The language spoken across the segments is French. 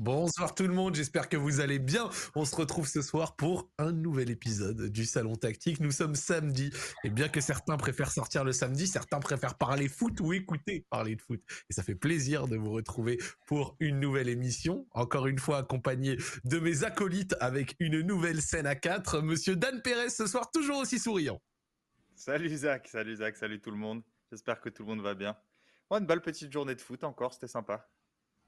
Bonsoir tout le monde, j'espère que vous allez bien. On se retrouve ce soir pour un nouvel épisode du Salon Tactique. Nous sommes samedi, et bien que certains préfèrent sortir le samedi, certains préfèrent parler foot ou écouter parler de foot. Et ça fait plaisir de vous retrouver pour une nouvelle émission, encore une fois accompagné de mes acolytes avec une nouvelle scène à quatre. Monsieur Dan Pérez ce soir toujours aussi souriant. Salut Zach, salut Zach, salut tout le monde. J'espère que tout le monde va bien. une belle petite journée de foot encore, c'était sympa.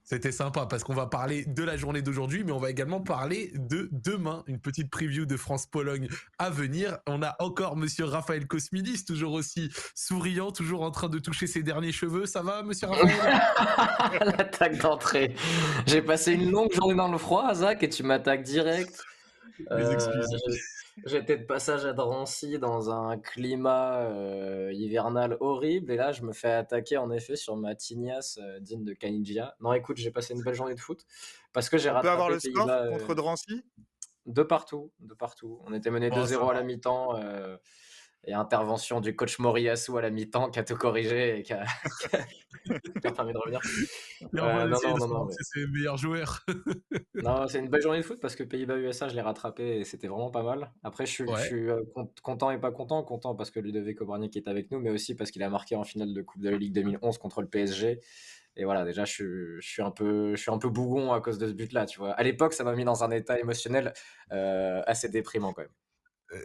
C'était sympa parce qu'on va parler de la journée d'aujourd'hui, mais on va également parler de demain, une petite preview de France-Pologne à venir. On a encore Monsieur Raphaël Cosmidis, toujours aussi souriant, toujours en train de toucher ses derniers cheveux. Ça va, Monsieur Raphaël? L'attaque d'entrée. J'ai passé une longue journée dans le froid, Zach, et tu m'attaques direct. Les excuses. Euh, J'étais de passage à Drancy dans un climat euh, hivernal horrible et là je me fais attaquer en effet sur ma tignasse euh, digne de Canigia. Non écoute, j'ai passé une belle journée de foot parce que j'ai rattrapé. On peut avoir le score contre euh, Drancy? De partout, de partout. On était mené 2-0 à la mi-temps et intervention du coach Moriyasu à la mi-temps qui a tout corrigé et qui a, permis de revenir. Euh, non, non, non, c'est le meilleur joueur. non, c'est une belle journée de foot parce que Pays-Bas-USA, je l'ai rattrapé et c'était vraiment pas mal. Après, je suis, je suis euh, content et pas content. Content parce que Ludovic qui est avec nous, mais aussi parce qu'il a marqué en finale de Coupe de la Ligue 2011 contre le PSG. Et voilà, déjà, je suis, je suis, un, peu, je suis un peu bougon à cause de ce but-là, tu vois. À l'époque, ça m'a mis dans un état émotionnel euh, assez déprimant quand même.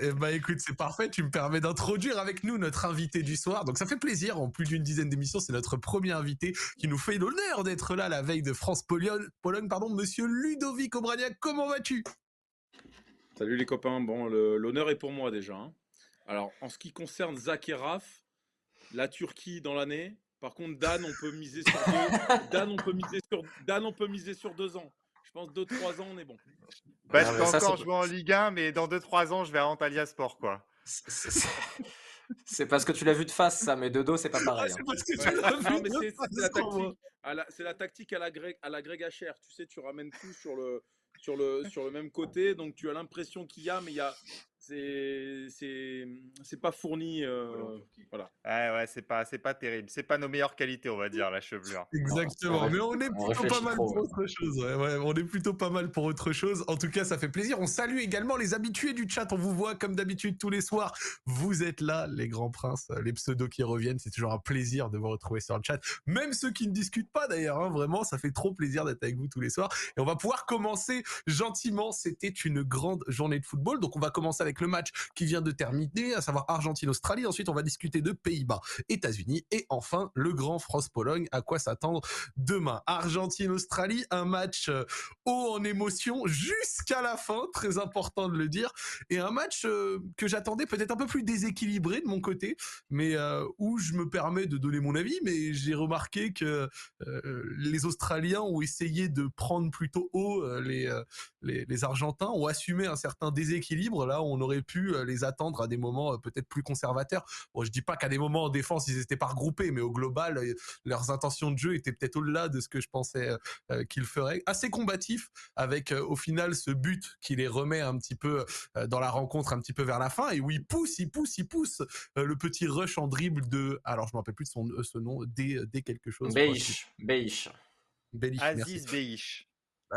Eh ben écoute, c'est parfait. Tu me permets d'introduire avec nous notre invité du soir. Donc ça fait plaisir. En plus d'une dizaine d'émissions, c'est notre premier invité qui nous fait l'honneur d'être là la veille de France-Pologne. Pologne, pardon, Monsieur Ludovic Obraniak. Comment vas-tu? Salut les copains. Bon, l'honneur est pour moi déjà. Hein. Alors, en ce qui concerne Zach et Raph, la Turquie dans l'année. Par contre, Dan, on peut miser sur. Dan, on peut miser sur. Dan, on peut miser sur deux ans. Pense 2-3 ans, on est bon. Bah, je peux encore jouer en Ligue 1, mais dans 2-3 ans, je vais à Antalya Sport, quoi. C'est parce que tu l'as vu de face, ça, mais de dos, c'est pas pareil. c'est la tactique à la, à HR. Tu sais, tu ramènes tout sur le, sur le, sur le même côté, donc tu as l'impression qu'il y a, mais il y a, c'est pas fourni. Euh, voilà. Ouais, ouais, c'est pas, pas terrible. C'est pas nos meilleures qualités, on va dire, la chevelure. Exactement. Mais on est plutôt pas mal pour autre chose. Ouais, on est plutôt pas mal pour autre chose. En tout cas, ça fait plaisir. On salue également les habitués du chat. On vous voit comme d'habitude tous les soirs. Vous êtes là, les grands princes, les pseudos qui reviennent. C'est toujours un plaisir de vous retrouver sur le chat. Même ceux qui ne discutent pas d'ailleurs, hein, vraiment, ça fait trop plaisir d'être avec vous tous les soirs. Et on va pouvoir commencer gentiment. C'était une grande journée de football. Donc on va commencer avec le match qui vient de terminer, à savoir Argentine-Australie. Ensuite, on va discuter de Pays-Bas, États-Unis et enfin le grand France-Pologne. À quoi s'attendre demain? Argentine-Australie, un match euh, haut en émotion jusqu'à la fin, très important de le dire, et un match euh, que j'attendais peut-être un peu plus déséquilibré de mon côté, mais euh, où je me permets de donner mon avis, mais j'ai remarqué que les Australiens ont essayé de prendre plutôt haut les, les, les Argentins, ont assumé un certain déséquilibre. Là on aurait pu euh, les attendre à des moments euh, peut-être plus conservateurs. Bon, je dis pas qu'à des moments en défense ils étaient pas regroupés, mais au global euh, leurs intentions de jeu étaient peut-être au-delà de ce que je pensais qu'ils feraient. Assez combatif avec au final ce but qui les remet un petit peu dans la rencontre un petit peu vers la fin et où ils poussent, ils poussent, ils poussent le petit rush en dribble de alors je me rappelle plus de son ce nom dès dès quelque chose. Beish, Beish. Aziz Beish.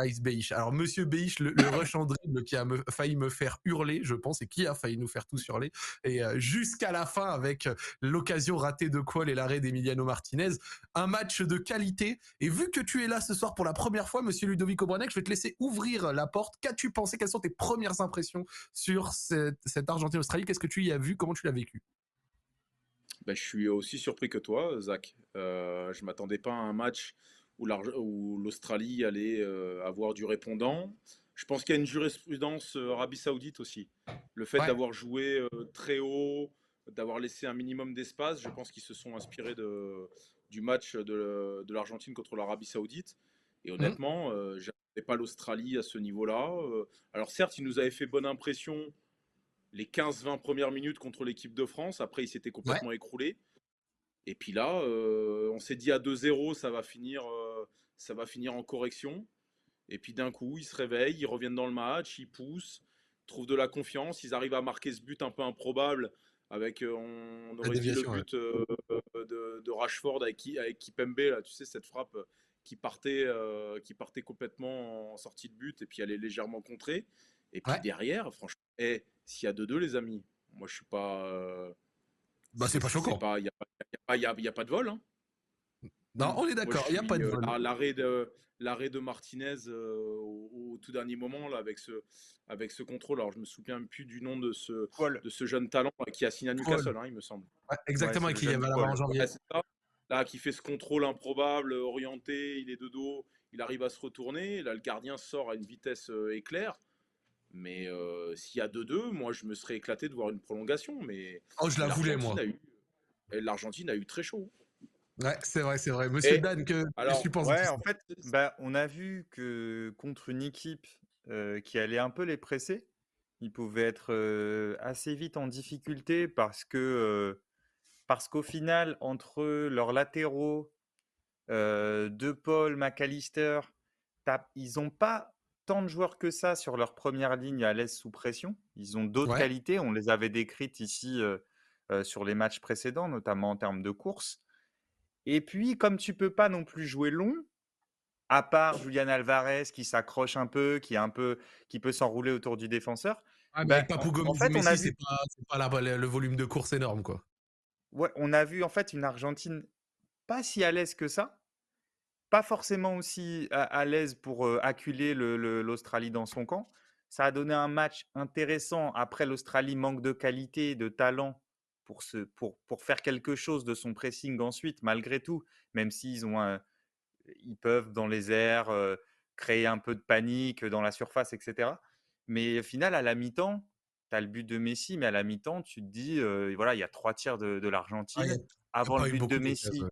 Ice Beish. Alors, Monsieur Beish, le, rush en dribble qui a failli me faire hurler, je pense, et qui a failli nous faire tous hurler. Et euh, jusqu'à la fin, avec euh, l'occasion ratée de Qual et l'arrêt d'Emiliano Martinez, un match de qualité. Et vu que tu es là ce soir pour la première fois, Monsieur Ludovic Obranek, je vais te laisser ouvrir la porte. Qu'as-tu pensé? Quelles sont tes premières impressions sur cette, Argentine-Australie? Qu'est-ce que tu y as vu? Comment tu l'as vécu? Ben, Je suis aussi surpris que toi, Zach. Euh, je m'attendais pas à un match où l'Australie allait euh, avoir du répondant. Je pense qu'il y a une jurisprudence euh, Arabie Saoudite aussi. Le fait d'avoir joué euh, très haut, d'avoir laissé un minimum d'espace, je pense qu'ils se sont inspirés de, du match de, de l'Argentine contre l'Arabie Saoudite. Et mmh. honnêtement, je n'avais pas l'Australie à ce niveau-là. alors certes, il nous avait fait bonne impression les 15-20 premières minutes contre l'équipe de France. Après, il s'était complètement écroulé. Et puis là, on s'est dit à 2-0, ça va finir ça va finir en correction. Et puis d'un coup, ils se réveillent, ils reviennent dans le match, ils poussent, trouvent de la confiance, ils arrivent à marquer ce but un peu improbable avec, euh, on, aurait dit le but euh, de, Rashford avec, avec Kipembe, là, tu sais, cette frappe qui partait, qui partait complètement en sortie de but et puis allait légèrement contrer. Et puis derrière, franchement, et s'il y a 2-2, les amis, moi je suis pas. bah, c'est pas choquant. Il n'y a, a, pas de vol. Hein. Non, on est d'accord, il n'y a pas de vol. L'arrêt de, l'arrêt de Martinez au, tout dernier moment là, avec, ce, avec ce contrôle. Alors, je me souviens plus du nom de ce, de ce jeune talent qui a signé à Newcastle, hein, il me semble. exactement, qui avait la en janvier. là, qui fait ce contrôle improbable, orienté, il est de dos, il arrive à se retourner. Là, le gardien sort à une vitesse éclair. Mais s'il y a 2-2, moi, je me serais éclaté de voir une prolongation. Mais oh, je la voulais, moi. L'Argentine a eu très chaud. Ouais, c'est vrai, c'est vrai. Monsieur Dan, que alors, tu penses ouais, en fait, bah, on a vu que contre une équipe qui allait un peu les presser, ils pouvaient être assez vite en difficulté parce que parce qu'au final, entre leurs latéraux, De Paul, McAllister, ils n'ont pas tant de joueurs que ça sur leur première ligne à l'aise sous pression. Ils ont d'autres qualités. On les avait décrites ici sur les matchs précédents, notamment en termes de course. Et puis, comme tu peux pas non plus jouer long, à part Julian Alvarez qui s'accroche un peu, qui, est un peu, qui peut s'enrouler autour du défenseur. Ah, bah, en, fait, on a vu... c'est pas, pas le volume de course énorme, quoi. Ouais, on a vu en fait une Argentine pas si à l'aise que ça, pas forcément aussi à, l'aise pour acculer l'Australie dans son camp. Ça a donné un match intéressant. Après, l'Australie manque de qualité, de talent pour, se, pour, pour faire quelque chose de son pressing ensuite, malgré tout, même s'ils ont ils peuvent dans les airs créer un peu de panique dans la surface, etc. Mais au final, à la mi-temps, tu as le but de Messi, mais à la mi-temps, tu te dis, voilà, il y a trois tiers de, de ah, l'Argentine. Avant le but de Messi,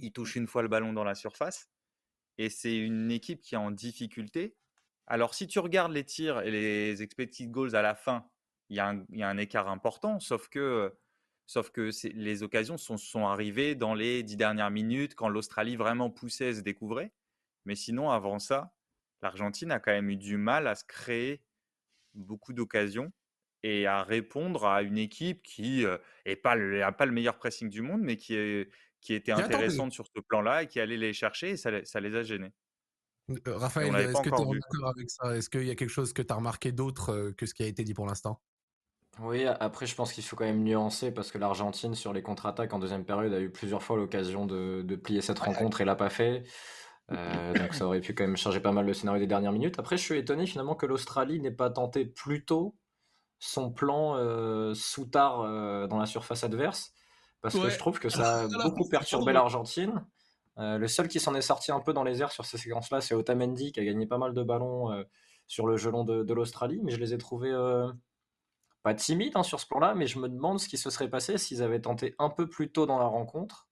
il touche une fois le ballon dans la surface. Et c'est une équipe qui est en difficulté. Alors, si tu regardes les tirs et les expected goals à la fin, il y, a un écart important, sauf que, sauf que les occasions sont, sont arrivées dans les dix dernières minutes, quand l'Australie vraiment poussait et se découvrait. Mais sinon, avant ça, l'Argentine a quand même eu du mal à se créer beaucoup d'occasions et à répondre à une équipe qui n'a pas, le, pas le meilleur pressing du monde, mais qui, est, qui était intéressante sur ce plan-là et qui allait les chercher et ça, ça les a gênés. Raphaël, est-ce que tu es d'accord avec ça? Est-ce qu'il y a quelque chose que tu as remarqué d'autre que ce qui a été dit pour l'instant? Oui, après, je pense qu'il faut quand même nuancer parce que l'Argentine, sur les contre-attaques en deuxième période, a eu plusieurs fois l'occasion de, plier cette rencontre et l'a pas fait. Euh, donc ça aurait pu quand même changer pas mal le scénario des dernières minutes. Après, je suis étonné finalement que l'Australie n'ait pas tenté plus tôt son plan euh, sous tard euh, dans la surface adverse parce que je trouve que ça a beaucoup perturbé l'Argentine. le seul qui s'en est sorti un peu dans les airs sur ces séquences-là, c'est Otamendi qui a gagné pas mal de ballons sur le gelon de, de l'Australie, mais je les ai trouvés pas timide hein, sur ce plan-là, mais je me demande ce qui se serait passé s'ils avaient tenté un peu plus tôt dans la rencontre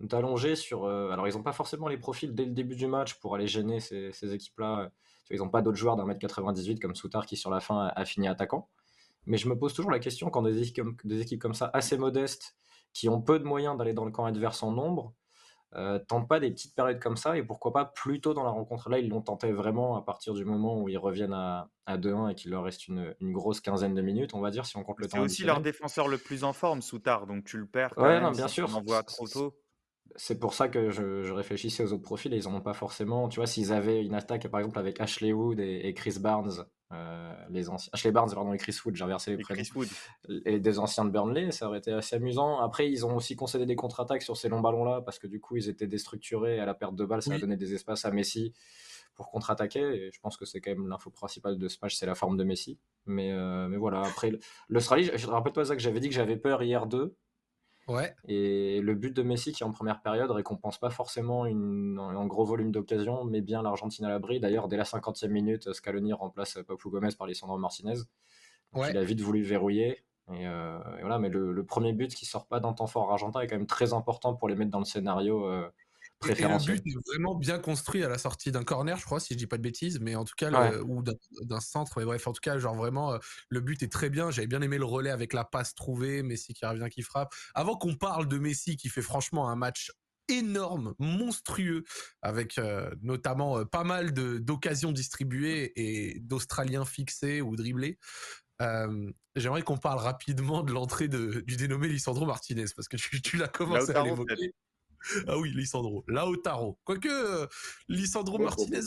d'allonger sur. Euh, alors, ils n'ont pas forcément les profils dès le début du match pour aller gêner ces, équipes-là. Ils n'ont pas d'autres joueurs d'un mètre 98 comme Soutard qui, sur la fin, a, fini attaquant. Mais je me pose toujours la question quand des équipes comme ça, assez modestes, qui ont peu de moyens d'aller dans le camp adverse en nombre, euh, tente pas des petites périodes comme ça et pourquoi pas plus tôt dans la rencontre. Là ils l'ont tenté vraiment à partir du moment où ils reviennent à, à 2-1 et qu'il leur reste une, une, grosse quinzaine de minutes on va dire si on compte le temps c'est aussi leur défenseur le plus en forme Soutard donc tu le perds quand ouais, non, bien sûr. on trop tôt. c'est pour ça que je, réfléchissais aux autres profils et ils n'en ont pas forcément. Tu vois, s'ils avaient une attaque par exemple avec Ashley Wood et, Chris Barnes, les anciens. Ashley Barnes, pardon, et Chris Wood, j'ai inversé les prénoms. Et des anciens de Burnley, ça aurait été assez amusant. Après, ils ont aussi concédé des contre-attaques sur ces longs ballons-là parce que du coup, ils étaient déstructurés à la perte de balles, ça a donné des espaces à Messi pour contre-attaquer. Et je pense que c'est quand même l'info principale de ce match, c'est la forme de Messi. Mais, euh, mais voilà, après, l'Australie, je rappelle-toi, ça que j'avais dit que j'avais peur hier d'eux Ouais. Et le but de Messi, qui en première période récompense pas forcément une, un gros volume d'occasion, mais bien l'Argentine à l'abri. D'ailleurs, dès la 50e minute, Scaloni remplace Papou Gomez par Lisandro Martinez. Il a vite voulu verrouiller. Et, euh, voilà, mais le, premier but qui sort pas d'un temps fort argentin est quand même très important pour les mettre dans le scénario euh, et un but vraiment bien construit à la sortie d'un corner, je crois, si je dis pas de bêtises, mais en tout cas, ou d'un centre. Mais bref, en tout cas, genre vraiment, euh, le but est très bien. J'avais bien aimé le relais avec la passe trouvée, Messi qui revient, qui frappe. Avant qu'on parle de Messi qui fait franchement un match énorme, monstrueux, avec euh, notamment euh, pas mal d'occasions distribuées et d'Australiens fixés ou dribblés. J'aimerais qu'on parle rapidement de l'entrée du dénommé Lisandro Martinez, parce que tu, l'as commencé à l'évoquer. Ah oui, Lisandro. Lautaro. Quoique, euh, Lisandro Martinez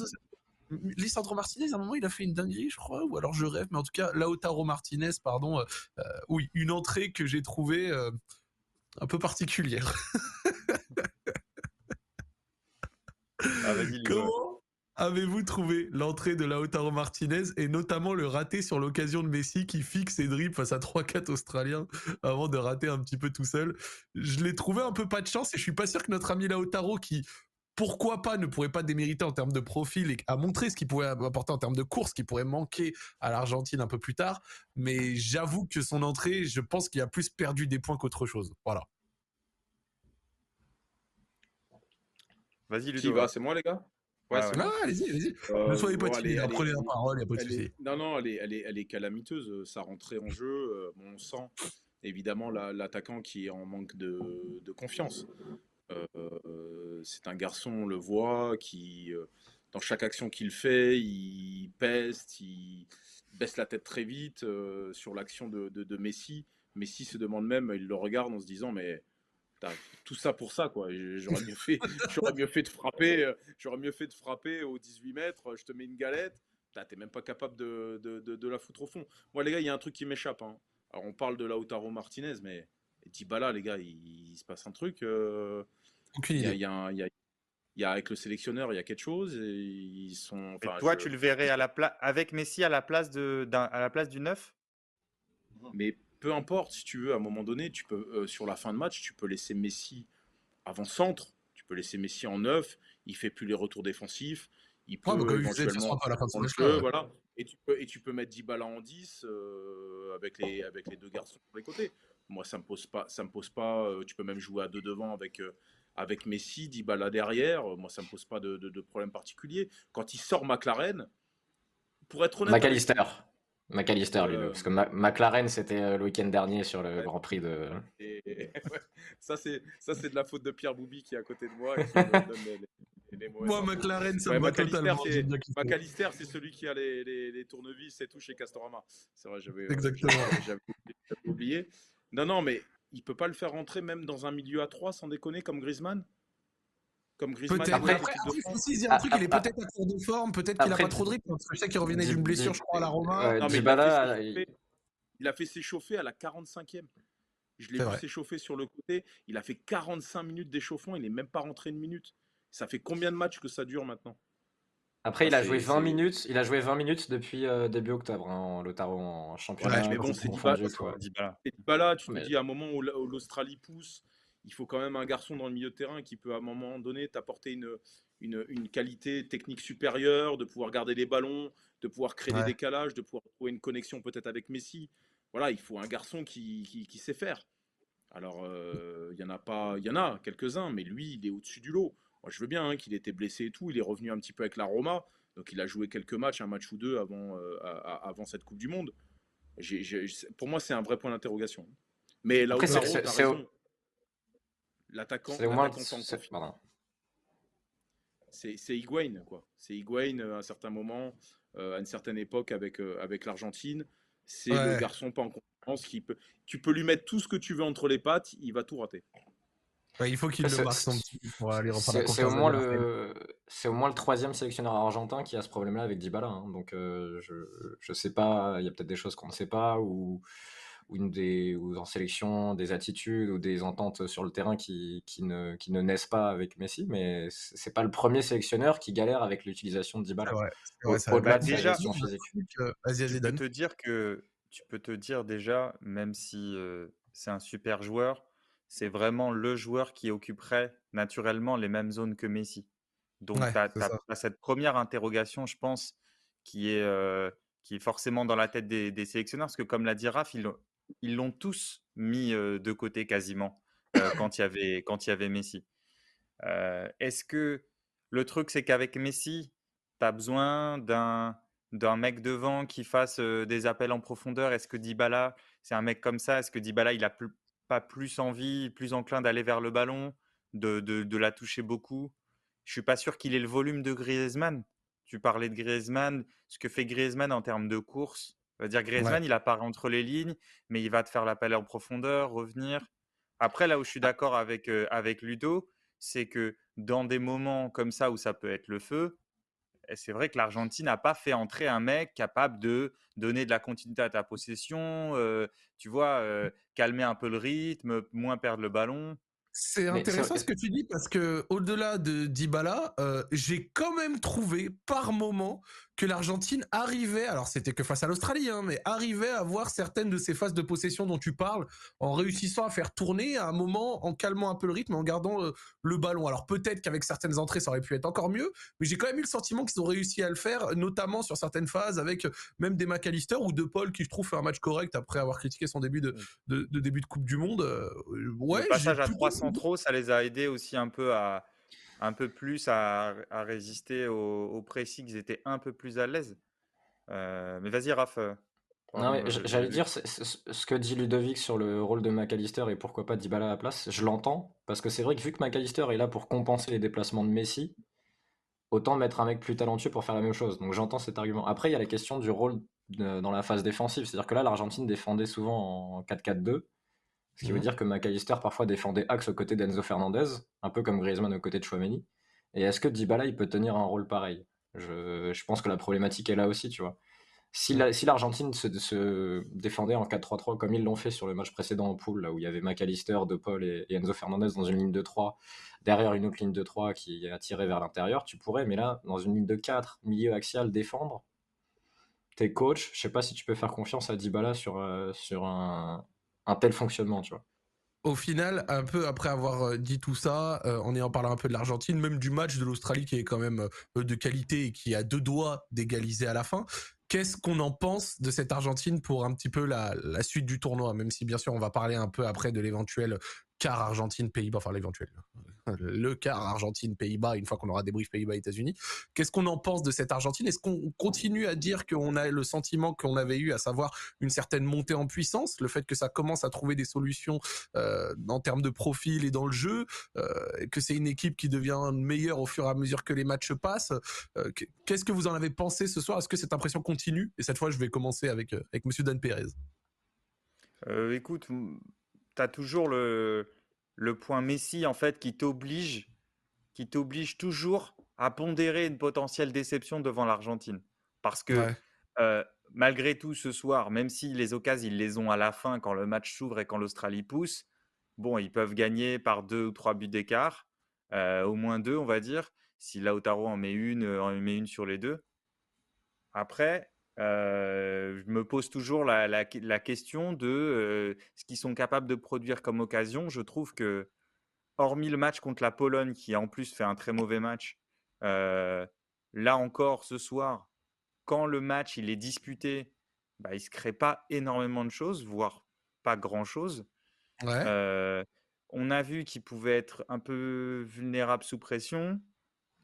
Lisandro Martinez, à un moment, il a fait une dinguerie, je crois, ou alors je rêve, mais en tout cas, Lautaro Martinez, pardon, oui, une entrée que j'ai trouvée un peu particulière. ah, Comment? Avez-vous trouvé l'entrée de Lautaro Martinez et notamment le raté sur l'occasion de Messi qui fixe ses dribbles face à 3-4 Australiens avant de rater un petit peu tout seul? Je l'ai trouvé un peu pas de chance et je suis pas sûr que notre ami Lautaro qui pourquoi pas ne pourrait pas démériter en termes de profil et à montrer ce qu'il pouvait apporter en termes de course qui pourrait manquer à l'Argentine un peu plus tard. Mais j'avoue que son entrée, je pense qu'il a plus perdu des points qu'autre chose. Voilà. Vas-y, Ludo. C'est moi, les gars? Ouais, non, allez-y, allez-y. ne soyez pas timide, prenez la parole, il n'y a pas de souci. Non, non, elle est, elle, est, elle est calamiteuse. Ça rentrait en jeu. Euh, on sent évidemment l'attaquant qui est en manque de, de confiance. Euh, c'est un garçon, on le voit, qui, euh, dans chaque action qu'il fait, il peste, il baisse la tête très vite sur l'action de, de, de Messi. Messi se demande même, il le regarde en se disant, mais tout ça pour ça, quoi. J'aurais mieux fait, j'aurais mieux fait de frapper, euh, j'aurais mieux fait de frapper aux 18 mètres. Je te mets une galette. T'es même pas capable de, de, de, la foutre au fond. Moi, les gars, il y a un truc qui m'échappe. Hein. Alors, on parle de Lautaro Martinez, mais Dybala, les gars, il, se passe un truc. Euh, il, y a, il, y a, il, y a, avec le sélectionneur, il y a quelque chose. Et ils sont. toi, tu le verrais à la avec Messi à la place de, à la place du 9 Mais peu importe, si tu veux, à un moment donné, tu peux, euh, sur la fin de match, tu peux laisser Messi avant-centre, tu peux laisser Messi en neuf, il fait plus les retours défensifs, il peut éventuellement à la fin jeu, voilà. Et tu, peux, et tu peux mettre Dybala en 10 euh, avec, les, avec les deux garçons sur les côtés. Moi, ça me pose pas, ça me pose pas. Euh, tu peux même jouer à deux devant avec, avec Messi, Dybala derrière. Moi, ça me pose pas de, de, problème particulier. Quand il sort McLaren, pour être honnête. McAllister. McAllister, lui, parce que McLaren, c'était euh, le week-end dernier sur le Grand Prix de. Ça, c'est ça, c'est de la faute de Pierre Boubi qui est à côté de moi. moi, McLaren, ça me va totalement. McAllister, c'est celui qui a les, les, tournevis et tout chez Castorama. C'est vrai, j'avais Exactement. oublié. Non, non, mais il peut pas le faire rentrer même dans un milieu à 3 sans déconner comme Griezmann? Comme Griezmann. Peut-être. Après, après, il y a un truc, il est peut-être à court de forme, peut-être qu'il n'a pas trop de rythme, parce que je sais qu'il revenait d'une blessure, je crois, à la Roma. non, mais il, a fait il a fait s'échauffer à la 45e. Je l'ai vu s'échauffer sur le côté. Il a fait 45 minutes d'échauffement. Il n'est même pas rentré une minute. Ça fait combien de matchs que ça dure maintenant? Après, il a joué 20 minutes. Il a joué 20 minutes depuis euh, début octobre, hein, Lotaro en championnat. Ouais, mais bon, c'est pas là. Tu me dis à un moment où l'Australie pousse, il faut quand même un garçon dans le milieu de terrain qui peut à un moment donné t'apporter une, une, qualité technique supérieure, de pouvoir garder les ballons, de pouvoir créer des décalages, de pouvoir trouver une connexion peut-être avec Messi. Voilà, il faut un garçon qui, qui, sait faire. Alors, euh, il y en a pas, il y en a quelques-uns, mais lui, il est au-dessus du lot. Moi, je veux bien hein, qu'il était blessé et tout. Il est revenu un petit peu avec la Roma, donc il a joué quelques matchs, un match ou deux avant, euh, avant cette Coupe du Monde. pour moi, c'est un vrai point d'interrogation. Mais là. L'attaquant. C'est au moins. C'est Higuain, quoi. C'est Higuain euh, à un certain moment, euh, à une certaine époque avec, euh, avec l'Argentine. C'est le garçon pas en confiance qui peut. Tu peux lui mettre tout ce que tu veux entre les pattes, il va tout rater. il faut qu'il le marque pour aller C'est au moins le, c'est au moins le troisième sélectionneur argentin qui a ce problème-là avec Dybala. Hein. Donc je, je sais pas, il y a peut-être des choses qu'on ne sait pas ou ou, une des, ou en sélection des attitudes ou des ententes sur le terrain qui, qui, ne, qui ne naissent pas avec Messi, mais c'est pas le premier sélectionneur qui galère avec l'utilisation de Dybala. Au-delà de déjà, physique. Euh, tu peux te dire que tu peux te dire déjà, même si euh, c'est un super joueur, c'est vraiment le joueur qui occuperait naturellement les mêmes zones que Messi. Donc, tu as, cette première interrogation, je pense, qui est, euh, qui est forcément dans la tête des, des sélectionneurs, parce que comme l'a dit Raph, ils, ils l'ont tous mis de côté quasiment quand il y avait quand il y avait Messi. Est-ce que le truc c'est qu'avec Messi, tu as besoin d'un d'un mec devant qui fasse des appels en profondeur? Est-ce que Dybala, c'est un mec comme ça? Est-ce que Dybala, il a pas plus envie, plus enclin d'aller vers le ballon, de, de, de, la toucher beaucoup? Je suis pas sûr qu'il ait le volume de Griezmann. Tu parlais de Griezmann, ce que fait Griezmann en termes de course, dire Griezmann, il apparaît entre les lignes, mais il va te faire l'appel en profondeur, revenir. Après, là où je suis d'accord avec, avec Ludo, c'est que dans des moments comme ça où ça peut être le feu, c'est vrai que l'Argentine n'a pas fait entrer un mec capable de donner de la continuité à ta possession, tu vois, calmer un peu le rythme, moins perdre le ballon. C'est intéressant ce que tu dis parce que au-delà de Dybala, j'ai quand même trouvé par moment que l'Argentine arrivait, alors c'était que face à l'Australie, hein, mais arrivait à voir certaines de ces phases de possession dont tu parles, en réussissant à faire tourner à un moment, en calmant un peu le rythme, en gardant euh, le ballon. Alors peut-être qu'avec certaines entrées, ça aurait pu être encore mieux, mais j'ai quand même eu le sentiment qu'ils ont réussi à le faire, notamment sur certaines phases, avec euh, même des McAllister ou De Paul, qui je trouve fait un match correct après avoir critiqué son début de, de, début de Coupe du Monde. Euh, ouais, le passage à 300 trop, ça les a aidés aussi un peu à un peu plus à, résister au, au précis, qu'ils étaient un peu plus à l'aise. Euh, mais vas-y, Raph. Euh, non, mais j'allais dire, ce que dit Ludovic sur le rôle de McAllister et pourquoi pas Dybala à la place, je l'entends, parce que c'est vrai que vu que McAllister est là pour compenser les déplacements de Messi, autant mettre un mec plus talentueux pour faire la même chose. Donc j'entends cet argument. Après, il y a la question du rôle dans la phase défensive, c'est-à-dire que là, l'Argentine défendait souvent en 4-4-2, ce qui veut mmh. dire que McAllister parfois défendait axe aux côtés d'Enzo Fernandez, un peu comme Griezmann aux côtés de Chouameni. Et est-ce que Dybala, il peut tenir un rôle pareil? Je, je, pense que la problématique est là aussi, tu vois. Si l'Argentine si se, se, défendait en 4-3-3 comme ils l'ont fait sur le match précédent en poule, là où il y avait McAllister, De Paul et, Enzo Fernandez dans une ligne de 3, derrière une autre ligne de 3 qui a tiré vers l'intérieur, tu pourrais, mais là, dans une ligne de 4, milieu axial, défendre, t'es coach, je sais pas si tu peux faire confiance à Dybala sur, euh, sur un, un tel fonctionnement, tu vois. Au final, un peu après avoir euh, dit tout ça, euh, en ayant parlé un peu de l'Argentine, même du match de l'Australie qui est quand même euh, de qualité et qui a deux doigts d'égaliser à la fin, qu'est-ce qu'on en pense de cette Argentine pour un petit peu la, la, suite du tournoi, même si bien sûr on va parler un peu après de l'éventuel quart Argentine-Pays-Bas, enfin l'éventuel, le quart Argentine-Pays-Bas, une fois qu'on aura débrief Pays-Bas-États-Unis. Qu'est-ce qu'on en pense de cette Argentine? Est-ce qu'on continue à dire qu'on a le sentiment qu'on avait eu, à savoir une certaine montée en puissance, le fait que ça commence à trouver des solutions euh, en termes de profil et dans le jeu, euh, que c'est une équipe qui devient meilleure au fur et à mesure que les matchs passent euh, Qu'est-ce que vous en avez pensé ce soir? Est-ce que cette impression continue? Et cette fois, je vais commencer avec, avec Monsieur Dan Pérez. Écoute, tu as toujours le, le point Messi en fait qui t'oblige qui t'oblige toujours à pondérer une potentielle déception devant l'Argentine. Parce que euh, malgré tout ce soir, même si les occasions ils les ont à la fin quand le match s'ouvre et quand l'Australie pousse, bon ils peuvent gagner par deux ou trois buts d'écart, euh, au moins deux on va dire. Si Lautaro en met une, en met une sur les deux. Après, euh, je me pose toujours la, question de euh, ce qu'ils sont capables de produire comme occasion. Je trouve que, hormis le match contre la Pologne, qui en plus fait un très mauvais match, euh, là encore ce soir, quand le match il est disputé, bah, il ne se crée pas énormément de choses, voire pas grand-chose. on a vu qu'ils pouvaient être un peu vulnérables sous pression,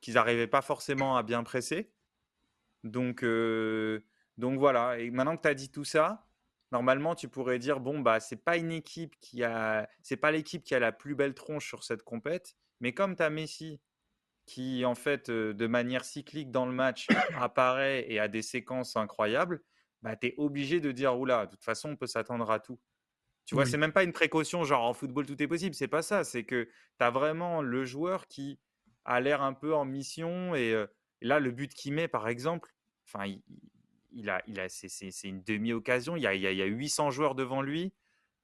qu'ils n'arrivaient pas forcément à bien presser. Donc, donc voilà, et maintenant que tu as dit tout ça, normalement tu pourrais dire bon bah c'est pas une équipe qui a c'est pas l'équipe qui a la plus belle tronche sur cette compète, mais comme tu as Messi qui en fait de manière cyclique dans le match apparaît et a des séquences incroyables, bah tu es obligé de dire oula, de toute façon on peut s'attendre à tout. Tu vois, c'est même pas une précaution genre en football tout est possible, c'est pas ça, c'est que tu as vraiment le joueur qui a l'air un peu en mission et, là le but qu'il met par exemple, enfin il, il a, il a, c'est une demi-occasion. Il y, a, il, y a, 800 joueurs devant lui.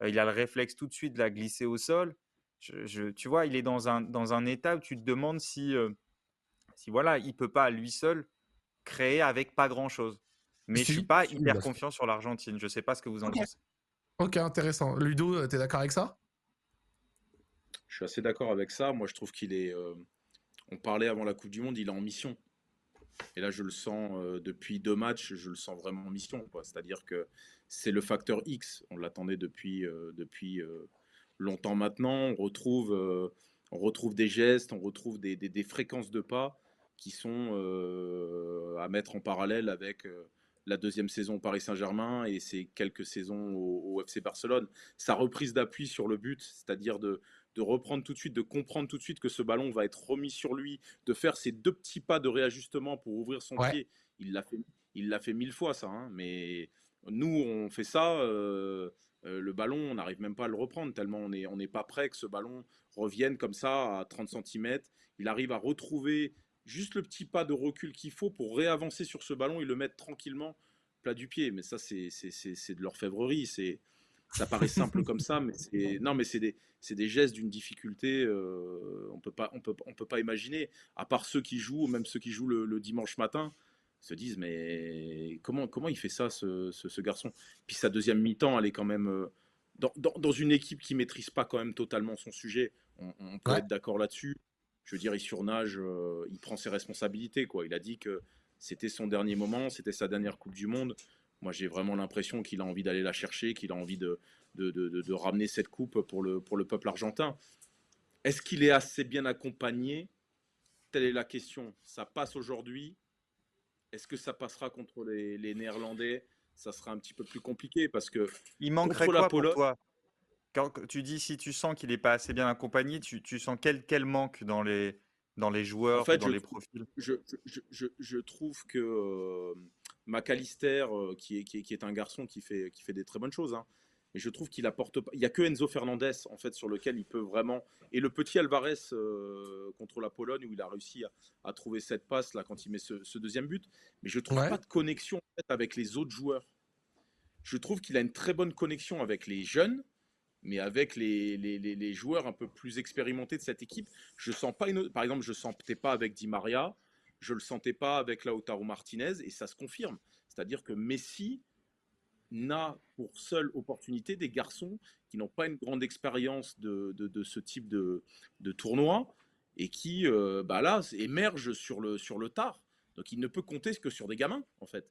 Euh, il a le réflexe tout de suite de la glisser au sol. Je, tu vois, il est dans un, dans un état où tu te demandes si, euh, si voilà, il peut pas lui seul créer avec pas grand-chose. Mais je suis pas hyper confiant sur l'Argentine. Je sais pas ce que vous en pensez. Ok, intéressant. Ludo, tu es d'accord avec ça? Je suis assez d'accord avec ça. Moi, je trouve qu'il est. Euh, on parlait avant la Coupe du Monde, il est en mission. Et là, je le sens euh, depuis deux matchs, je le sens vraiment en mission. C'est-à-dire que c'est le facteur X. On l'attendait depuis, euh, depuis euh, longtemps maintenant. On retrouve, on retrouve des gestes, on retrouve des, des, fréquences de pas qui sont à mettre en parallèle avec la deuxième saison au Paris Saint-Germain et ces quelques saisons au FC Barcelone. Sa reprise d'appui sur le but, c'est-à-dire de, de reprendre tout de suite, de comprendre tout de suite que ce ballon va être remis sur lui, de faire ces deux petits pas de réajustement pour ouvrir son pied. Il l'a fait, il l'a fait mille fois ça, hein, mais nous on fait ça. Euh, le ballon, on n'arrive même pas à le reprendre tellement on n'est on pas prêt que ce ballon revienne comme ça à 30 cm. Il arrive à retrouver juste le petit pas de recul qu'il faut pour réavancer sur ce ballon et le mettre tranquillement plat du pied. Mais ça, c'est de l'orfèvrerie. Ça paraît simple comme ça, mais c'est non, mais c'est des, des, gestes d'une difficulté. Euh, on peut pas, on peut, on peut pas imaginer. À part ceux qui jouent, même ceux qui jouent le, dimanche matin, se disent mais comment, comment il fait ça, ce, ce, garçon? Puis sa deuxième mi-temps, elle est quand même euh, dans, dans, une équipe qui maîtrise pas quand même totalement son sujet. On, peut être d'accord là-dessus. Je veux dire, il surnage, euh, il prend ses responsabilités. Quoi. Il a dit que c'était son dernier moment, c'était sa dernière Coupe du Monde. Moi, j'ai vraiment l'impression qu'il a envie d'aller la chercher, qu'il a envie de, de, ramener cette coupe pour le, pour le peuple argentin. Est-ce qu'il est assez bien accompagné? Telle est la question. Ça passe aujourd'hui. Est-ce que ça passera contre les, Néerlandais? Ça sera un petit peu plus compliqué parce que. Il manquerait quoi pour toi? Quand tu dis si tu sens qu'il n'est pas assez bien accompagné, tu, tu sens quel, quel manque dans les, dans les joueurs, dans les profils? je, je, je, trouve que euh, McAllister, euh, qui, est, qui, est, un garçon qui fait, qui fait des très bonnes choses, hein, mais je trouve qu'il apporte pas. Il n'y a que Enzo Fernandez, en fait, sur lequel il peut vraiment. Et le petit Alvarez euh, contre la Pologne, où il a réussi à, trouver cette passe là quand il met ce, deuxième but. Mais je trouve pas de connexion en fait, avec les autres joueurs. Je trouve qu'il a une très bonne connexion avec les jeunes mais avec les, les, les, joueurs un peu plus expérimentés de cette équipe, je sens pas une... Par exemple, je ne sentais pas avec Di Maria, je le sentais pas avec Lautaro Martinez, et ça se confirme. C'est-à-dire que Messi n'a pour seule opportunité des garçons qui n'ont pas une grande expérience de, de, ce type de, de tournoi et qui, euh, bah là, émergent sur le, sur le tard. Donc il ne peut compter que sur des gamins, en fait.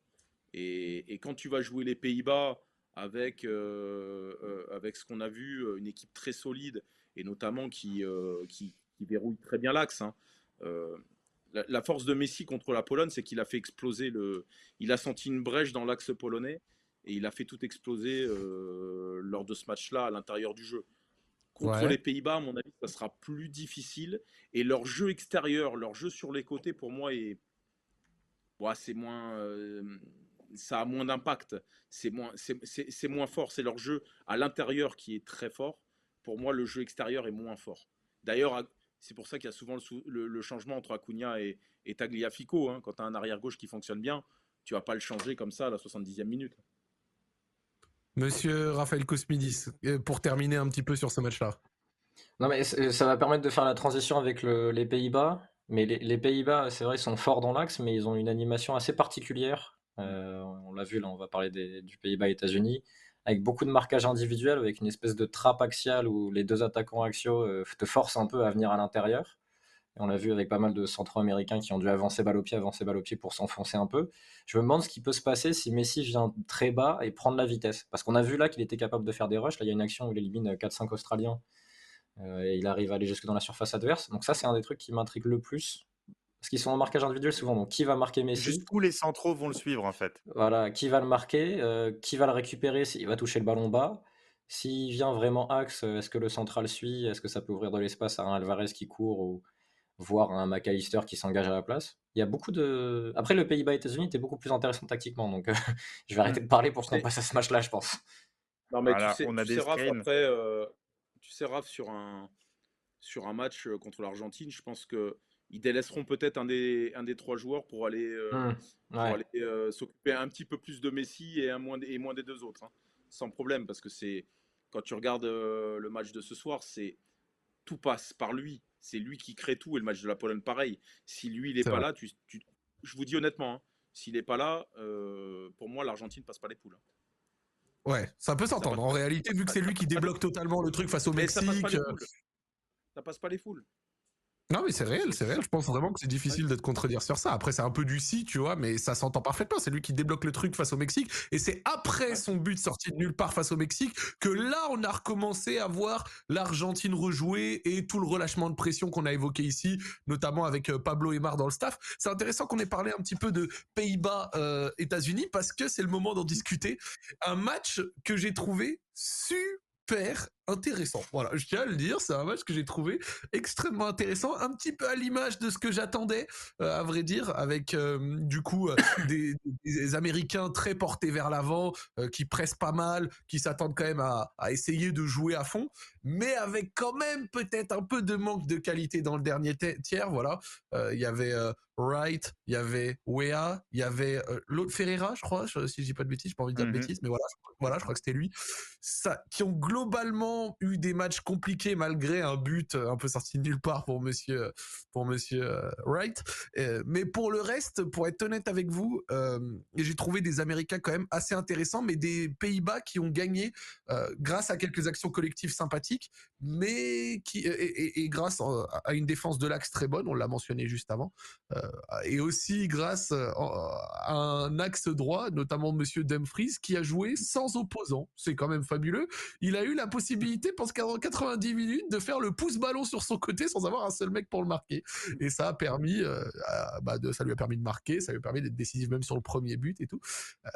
Et, et quand tu vas jouer les Pays-Bas avec, euh, euh, avec ce qu'on a vu, une équipe très solide et notamment qui, qui, verrouille très bien l'axe. Hein. La, force de Messi contre la Pologne, c'est qu'il a fait exploser le. Il a senti une brèche dans l'axe polonais et il a fait tout exploser lors de ce match-là à l'intérieur du jeu. Contre les Pays-Bas, à mon avis, ça sera plus difficile. Et leur jeu extérieur, leur jeu sur les côtés, pour moi, est. c'est moins ça a moins d'impact, c'est moins, c'est, moins fort, c'est leur jeu à l'intérieur qui est très fort. Pour moi, le jeu extérieur est moins fort. D'ailleurs, c'est pour ça qu'il y a souvent le, changement entre Acuna et, Tagliafico. Hein. Quand tu as un arrière-gauche qui fonctionne bien, tu vas pas le changer comme ça à la 70e minute. Monsieur Raphaël Cosmidis, euh, pour terminer un petit peu sur ce match-là. Non, mais ça va permettre de faire la transition avec les Pays-Bas. Mais les, les Pays-Bas, c'est vrai, ils sont forts dans l'axe, mais ils ont une animation assez particulière. Euh, on l'a vu, là, on va parler du Pays-Bas États-Unis, avec beaucoup de marquage individuel, avec une espèce de trappe axiale où les deux attaquants axiaux euh, te forcent un peu à venir à l'intérieur. on l'a vu avec pas mal de centro-américains qui ont dû avancer balle au pied, avancer balle au pied pour s'enfoncer un peu. Je me demande ce qui peut se passer si Messi vient très bas et prendre la vitesse. Parce qu'on a vu là qu'il était capable de faire des rushs. Là, il y a une action où il élimine 4-5 Australiens euh, et il arrive à aller jusque dans la surface adverse. Donc ça, c'est un des trucs qui m'intrigue le plus parce qu'ils sont en marquage individuel souvent. Donc, qui va marquer Messi Juste les centraux vont le suivre, en fait. Voilà, qui va le marquer euh, Qui va le récupérer s'il va toucher le ballon bas S'il vient vraiment axe, est-ce que le central suit? Est-ce que ça peut ouvrir de l'espace à un Alvarez qui court ou voir un McAllister qui s'engage à la place? Il y a beaucoup de. Après, le Pays-Bas-États-Unis était beaucoup plus intéressant tactiquement. Donc, euh, je vais arrêter de parler pour qu'on passe à ce match-là, je pense. Non, mais tu sais, on a des Raph, après, euh, tu sais, Raph, sur un, sur un match contre l'Argentine, je pense que ils délaisseront peut-être un des, un des trois joueurs pour aller, euh, mmh, euh, s'occuper un petit peu plus de Messi et, un moins, et moins des deux autres. Hein. sans problème, parce que c'est quand tu regardes euh, le match de ce soir, c'est tout passe par lui. C'est lui qui crée tout et le match de la Pologne, pareil. Si lui, il n'est pas là, tu, je vous dis honnêtement, hein, s'il n'est pas là, pour moi, l'Argentine passe pas les poules. Hein. Ouais, ça peut s'entendre. En réalité, vu que c'est lui qui débloque totalement le truc face au Mexique. Ça passe, ça passe pas les foules. Non, mais c'est réel, c'est réel. Je pense vraiment que c'est difficile de te contredire sur ça. Après, c'est un peu du si, tu vois, mais ça s'entend parfaitement. C'est lui qui débloque le truc face au Mexique. Et c'est après son but sorti de nulle part face au Mexique que là, on a recommencé à voir l'Argentine rejouer et tout le relâchement de pression qu'on a évoqué ici, notamment avec euh, Pablo Emar dans le staff. C'est intéressant qu'on ait parlé un petit peu de Pays-Bas, euh, États-Unis, parce que c'est le moment d'en discuter. Un match que j'ai trouvé super intéressant. Voilà, je tiens à le dire, c'est un match que j'ai trouvé extrêmement intéressant, un petit peu à l'image de ce que j'attendais, à vrai dire, avec du coup des, Américains très portés vers l'avant, qui pressent pas mal, qui s'attendent quand même à, à, essayer de jouer à fond, mais avec quand même peut-être un peu de manque de qualité dans le dernier tiers. Voilà, il y avait Wright, il y avait Wea, il y avait l'autre Ferreira, je crois, si je dis pas de bêtises, j'ai pas envie de dire de mmh bêtises, mais voilà, voilà, je crois que c'était lui. Ça, qui ont globalement eu des matchs compliqués malgré un but un peu sorti de nulle part pour Monsieur, pour Monsieur Wright. mais pour le reste, pour être honnête avec vous, j'ai trouvé des Américains quand même assez intéressants, mais des Pays-Bas qui ont gagné grâce à quelques actions collectives sympathiques, mais qui et, grâce à une défense de l'axe très bonne, on l'a mentionné juste avant et aussi grâce euh, à un axe droit, notamment Monsieur Dumfries, qui a joué sans opposant. C'est quand même fabuleux. Il a eu la possibilité, pense qu'en 90 minutes, de faire le pouce-ballon sur son côté sans avoir un seul mec pour le marquer. Et ça a permis, euh, bah de, ça lui a permis de marquer, ça lui a permis d'être décisif même sur le premier but et tout. Euh,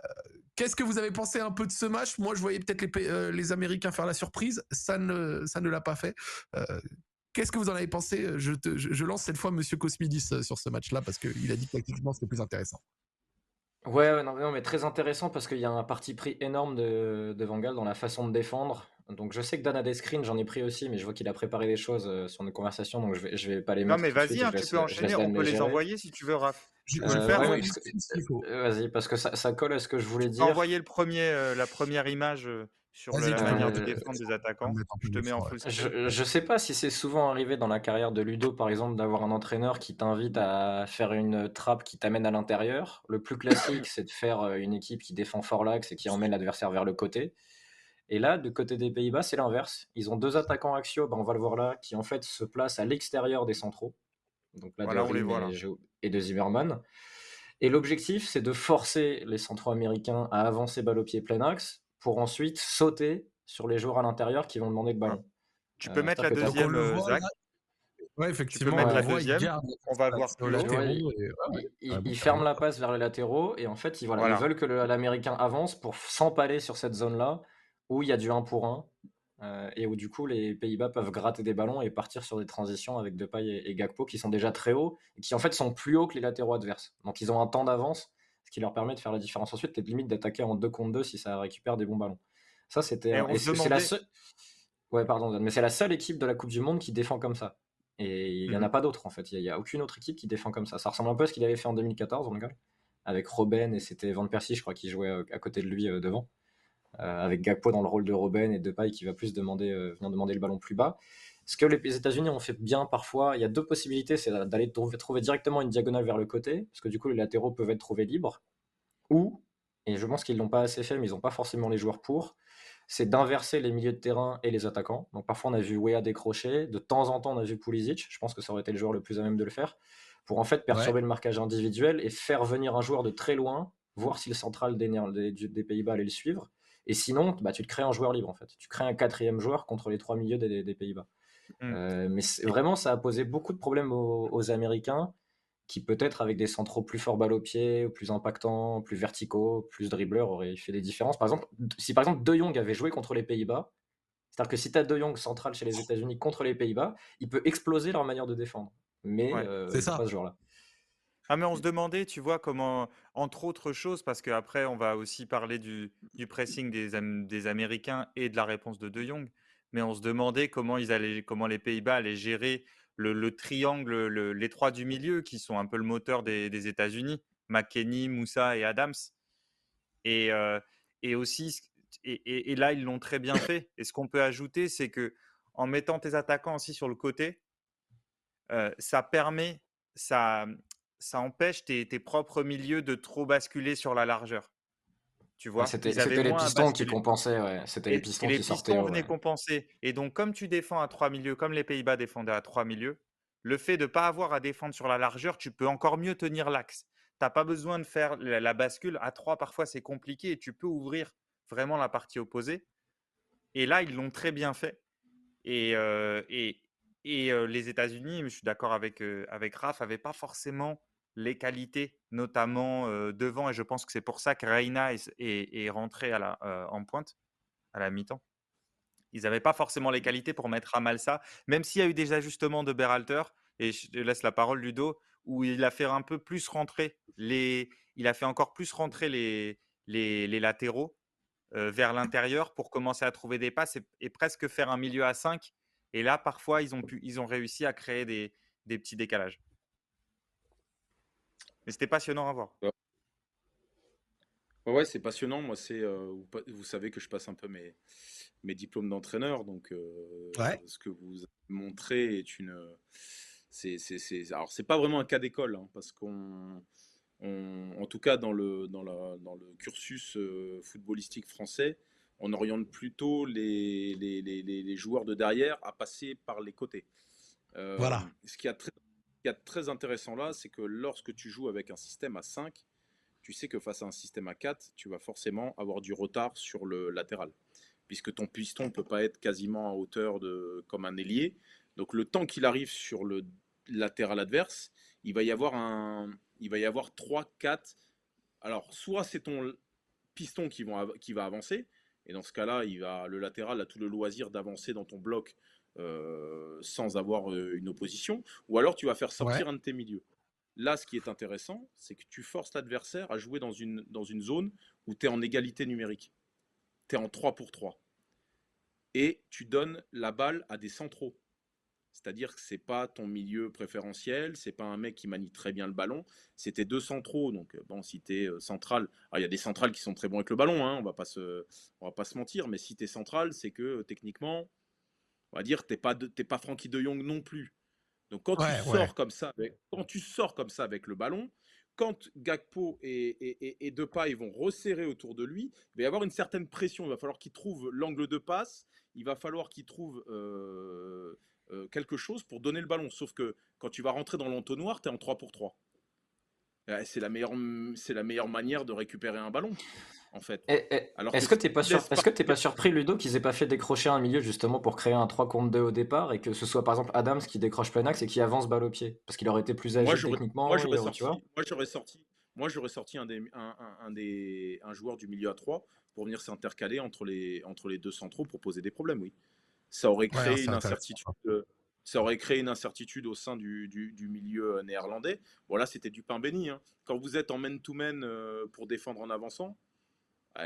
qu'est-ce que vous avez pensé un peu de ce match? Moi, je voyais peut-être les, les, Américains faire la surprise. Ça ne, ça ne l'a pas fait. Qu'est-ce que vous en avez pensé? Je, je, lance cette fois Monsieur Cosmidis euh, sur ce match-là parce qu'il a dit que tactiquement c'était plus intéressant. Ouais, non, mais très intéressant parce qu'il y a un parti pris énorme de, de Van dans la façon de défendre. Donc je sais que Dan a des screens, j'en ai pris aussi, mais je vois qu'il a préparé des choses euh, sur nos conversations, donc je vais, je vais pas les mettre. Non, mais vas-y, hein, tu peux enchaîner, on peut les envoyer si tu veux, Raph. Je peux euh. Vas-y, parce que ça, ça, colle à ce que je voulais dire. Envoyer le premier, la première image sur la manière de défendre des attaquants. Je te mets en full Je, je sais pas si c'est souvent arrivé dans la carrière de Ludo, par exemple, d'avoir un entraîneur qui t'invite à faire une trappe qui t'amène à l'intérieur. Le plus classique, c'est de faire euh, une équipe qui défend fort l'axe et qui emmène l'adversaire vers le côté. Et là, du côté des Pays-Bas, c'est l'inverse. Ils ont deux attaquants axiaux, ben on va le voir là, qui en fait se placent à l'extérieur des centraux. Donc là, de les et, et de Zimmerman. Et l'objectif, c'est de forcer les centraux américains à avancer balle au pied plein axe pour ensuite sauter sur les joueurs à l'intérieur qui vont demander le ballon. Tu peux euh, mettre la deuxième, euh, Zach Ouais, effectivement. la deuxième. On va voir plus Ils ferment la passe vers les latéraux et en fait, ils, voilà, ils veulent que l'Américain avance pour s'empaler sur cette zone-là où il y a du 1 pour 1 euh, et où du coup les Pays-Bas peuvent gratter des ballons et partir sur des transitions avec Depay et, et Gakpo qui sont déjà très hauts et qui en fait sont plus hauts que les latéraux adverses. Donc ils ont un temps d'avance qui leur permet de faire la différence ensuite, et limite d'attaquer en 2 contre 2 si ça récupère des bons ballons. Ça, c'était. c'est la seule. Ouais, pardon, mais c'est la seule équipe de la Coupe du Monde qui défend comme ça. Et il n'y en a mhm. pas d'autres en fait. Il n'y a, aucune autre équipe qui défend comme ça. Ça ressemble un peu à ce qu'il avait fait en 2014, en avec Robben et c'était Van Persie, je crois, qui jouait euh, à côté de lui euh, devant. Euh, avec Gakpo dans le rôle de Robben et Depay qui va plus demander, venir demander le ballon plus bas. Ce que les États-Unis ont fait bien parfois, il y a deux possibilités, c'est d'aller trouver, directement une diagonale vers le côté, parce que du coup les latéraux peuvent être trouvés libres, ou, et je pense qu'ils l'ont pas assez fait, mais ils n'ont pas forcément les joueurs pour, c'est d'inverser les milieux de terrain et les attaquants. Donc parfois on a vu Wea décrocher, de temps en temps on a vu Pulisic, je pense que ça aurait été le joueur le plus à même de le faire, pour en fait perturber le marquage individuel et faire venir un joueur de très loin, voir si le central des, des, Pays-Bas allait le suivre, et sinon bah, tu te crées un joueur libre en fait, tu crées un quatrième joueur contre les trois milieux des, Pays-Bas. Mm. Euh, mais vraiment, ça a posé beaucoup de problèmes aux, Américains qui peut-être avec des centraux plus forts balle au pied, plus impactants, plus verticaux, plus dribbleurs, auraient fait des différences. Par exemple, si par exemple De Jong avait joué contre les Pays-Bas, c'est-à-dire que si tu as De Jong central chez les États-Unis contre les Pays-Bas, il peut exploser leur manière de défendre. Mais euh, c'est ça. pas ce genre-là. Ah mais on se demandait, tu vois, comment, entre autres choses, parce qu'après on va aussi parler du, du pressing des, des Américains et de la réponse de De Jong, mais on se demandait comment, ils allaient, comment les Pays-Bas allaient gérer le, triangle, les trois du milieu, qui sont un peu le moteur des, États-Unis, McKenny, Moussa et Adams. Et, euh, et aussi, et, là, ils l'ont très bien fait. Et ce qu'on peut ajouter, c'est que en mettant tes attaquants aussi sur le côté, euh, ça permet, ça, ça empêche tes, tes propres milieux de trop basculer sur la largeur. Tu vois, c'était les pistons qui compensaient, C'était les pistons qui sortaient. Les pistons venaient compenser. Et donc, comme tu défends à trois milieux, comme les Pays-Bas défendaient à trois milieux, le fait de ne pas avoir à défendre sur la largeur, tu peux encore mieux tenir l'axe. Tu n'as pas besoin de faire la, bascule. À trois, parfois, c'est compliqué et tu peux ouvrir vraiment la partie opposée. Et là, ils l'ont très bien fait. Et, euh, et, et euh, les États-Unis, je suis d'accord avec, euh, avec Raph, n'avaient pas forcément les qualités, notamment devant, et je pense que c'est pour ça que Reina est, rentré à la, en pointe, à la mi-temps. ils n'avaient pas forcément les qualités pour mettre à mal ça, même s'il y a eu des ajustements de Berhalter, et je te laisse la parole Ludo, où il a fait un peu plus rentrer les, il a fait encore plus rentrer les, les, latéraux vers l'intérieur pour commencer à trouver des passes et, presque faire un milieu à 5. Et là, parfois, ils ont, pu, ils ont réussi à créer des, des petits décalages. Mais c'était passionnant à voir. Ouais, c'est passionnant. Moi, c'est, vous, savez que je passe un peu mes, mes diplômes d'entraîneur, donc ce que vous montrez est une, c'est, c'est, alors c'est pas vraiment un cas d'école, hein, parce qu'on, en tout cas dans le, dans la, dans le cursus footballistique français, on oriente plutôt les, les, les, les, joueurs de derrière à passer par les côtés. voilà. Ce qui est très, qui est très intéressant là, c'est que lorsque tu joues avec un système à 5, tu sais que face à un système à 4, tu vas forcément avoir du retard sur le latéral, puisque ton piston ne peut pas être quasiment à hauteur de comme un ailier. Donc le temps qu'il arrive sur le latéral adverse, il va y avoir un, il va y avoir 3, 4. Alors soit c'est ton piston qui va avancer, et dans ce cas-là, il va, le latéral a tout le loisir d'avancer dans ton bloc euh, sans avoir euh, une opposition, ou alors tu vas faire sortir un de tes milieux. Là, ce qui est intéressant, c'est que tu forces l'adversaire à jouer dans une, dans une zone où tu es en égalité numérique. Tu es en 3 pour 3. Et tu donnes la balle à des centraux. C'est-à-dire que c'est pas ton milieu préférentiel, c'est pas un mec qui manie très bien le ballon, c'était deux centraux. Donc bon, si tu es euh, central, il y a des centrales qui sont très bons avec le ballon, hein, on va pas se, on va pas se mentir, mais si tu es central, c'est que techniquement, on va dire, t'es pas, pas Frankie de Jong non plus. Donc quand tu sors comme ça, avec, quand tu sors comme ça avec le ballon, quand Gakpo et, et, Depay vont resserrer autour de lui, il va y avoir une certaine pression. Il va falloir qu'il trouve l'angle de passe. Il va falloir qu'il trouve euh, euh, quelque chose pour donner le ballon. Sauf que quand tu vas rentrer dans l'entonnoir, tu es en 3 pour 3. C'est la, meilleure, la meilleure manière de récupérer un ballon en fait. Est-ce que tu n'es pas, surpris, Ludo, qu'ils aient pas fait décrocher un milieu justement pour créer un 3 contre 2 au départ et que ce soit par exemple Adams qui décroche plein axe et qui avance balle au pied? Parce qu'il aurait été plus agile techniquement. Moi, j'aurais sorti, sorti, moi, j'aurais sorti un, des, un, des, un joueur du milieu à 3 pour venir s'intercaler entre les, entre les deux centraux pour poser des problèmes, oui. Ça aurait créé une incertitude. Euh, ça aurait créé une incertitude au sein du, du, milieu néerlandais. Bon, là, c'était du pain béni. Hein. Quand vous êtes en man-to-man euh, pour défendre en avançant,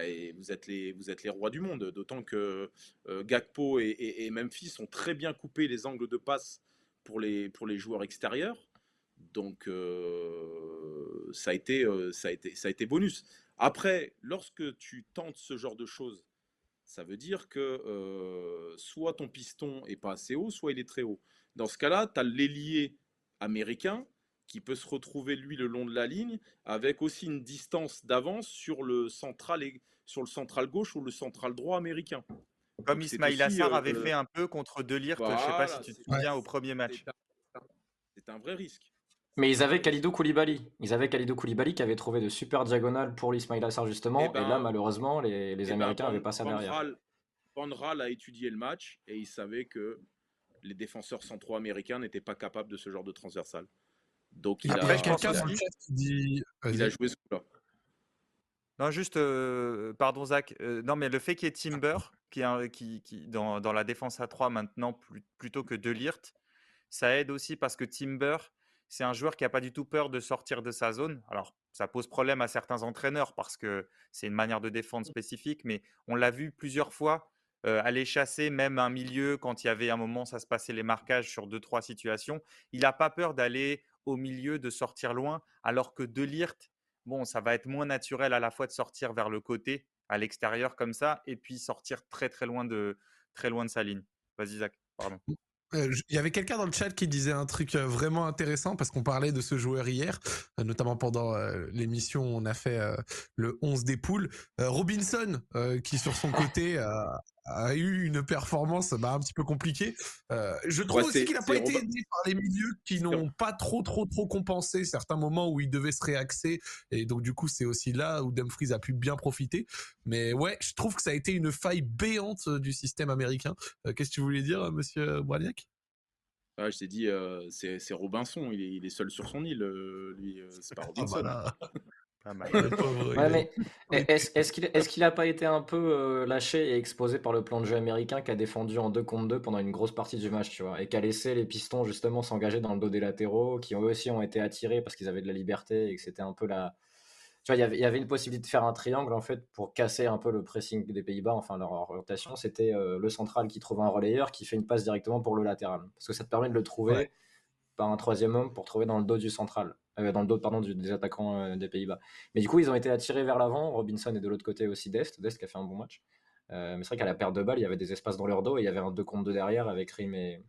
et vous êtes les, vous êtes les rois du monde. D'autant que euh, Gakpo et, Memphis ont très bien coupé les angles de passe pour les, pour les joueurs extérieurs. Donc euh, ça, a été, euh, ça, a été, ça a été bonus. Après, lorsque tu tentes ce genre de choses, ça veut dire que soit ton piston est pas assez haut, soit il est très haut. Dans ce cas-là, tu as l'ailier américain qui peut se retrouver lui le long de la ligne avec aussi une distance d'avance sur le central et sur le central gauche ou le central droit américain. Comme Ismail Assar avait fait un peu contre Delirte, je ne sais pas si tu te souviens au premier match. C'est un vrai risque. Mais ils avaient Khalidou Koulibaly. Ils avaient Khalidou Koulibaly qui avait trouvé de super diagonales pour l'Ismail Assar justement. Eh et, là, ben, malheureusement, les, les eh ben, Américains n'avaient pas ça derrière. Van a étudié le match et il savait que les défenseurs centraux américains n'étaient pas capables de ce genre de transversal. Donc il Après, a, quelqu'un dans le chat qui dit. Il a joué ce coup-là. Non, juste, euh, pardon Zach, euh, non mais le fait qu'il y ait Timber qui, qui, qui dans, dans, la défense à 3 maintenant plutôt que Delirte, ça aide aussi parce que Timber, c'est un joueur qui n'a pas du tout peur de sortir de sa zone. Alors, ça pose problème à certains entraîneurs parce que c'est une manière de défendre spécifique, mais on l'a vu plusieurs fois euh, aller chasser même un milieu quand il y avait un moment, ça se passait les marquages sur deux, trois situations. Il n'a pas peur d'aller au milieu, de sortir loin, alors que De Lirt, bon, ça va être moins naturel à la fois de sortir vers le côté, à l'extérieur comme ça, et puis sortir très très loin de, très loin de sa ligne. Vas-y Zach, pardon. Euh, il y avait quelqu'un dans le chat qui disait un truc euh, vraiment intéressant parce qu'on parlait de ce joueur hier, euh, notamment pendant l'émission où on a fait le 11 des poules. Robinson, qui sur son côté a eu une performance bah, un petit peu compliquée. je trouve aussi qu'il n'a pas été aidé par les milieux qui n'ont pas trop, trop, trop compensé certains moments où il devait se réaxer. Et donc, du coup, c'est aussi là où Dumfries a pu bien profiter. Mais ouais, je trouve que ça a été une faille béante du système américain. Qu'est-ce que tu voulais dire, monsieur Braniac ah, je t'ai dit, c'est Robinson, il est, seul sur son île, lui, c'est pas ah, Est-ce qu'il est n'a pas été un peu euh, lâché et exposé par le plan de jeu américain qui a défendu en 2 contre 2 pendant une grosse partie du match, tu vois, et qui a laissé les pistons justement s'engager dans le dos des latéraux, qui eux aussi ont été attirés parce qu'ils avaient de la liberté et que c'était un peu la. Tu vois, il y avait une possibilité de faire un triangle en fait pour casser un peu le pressing des Pays-Bas, enfin leur orientation. C'était euh, le central qui trouve un relayeur qui fait une passe directement pour le latéral. Parce que ça te permet de le trouver par un troisième homme pour trouver dans le dos du central. Euh, dans le dos pardon, des attaquants euh, des Pays-Bas. Mais du coup, ils ont été attirés vers l'avant. Robinson est de l'autre côté aussi Dest. Dest qui a fait un bon match. Euh, mais c'est vrai qu'à la perte de balle, il y avait des espaces dans leur dos et il y avait un 2 contre 2 derrière avec Rim et,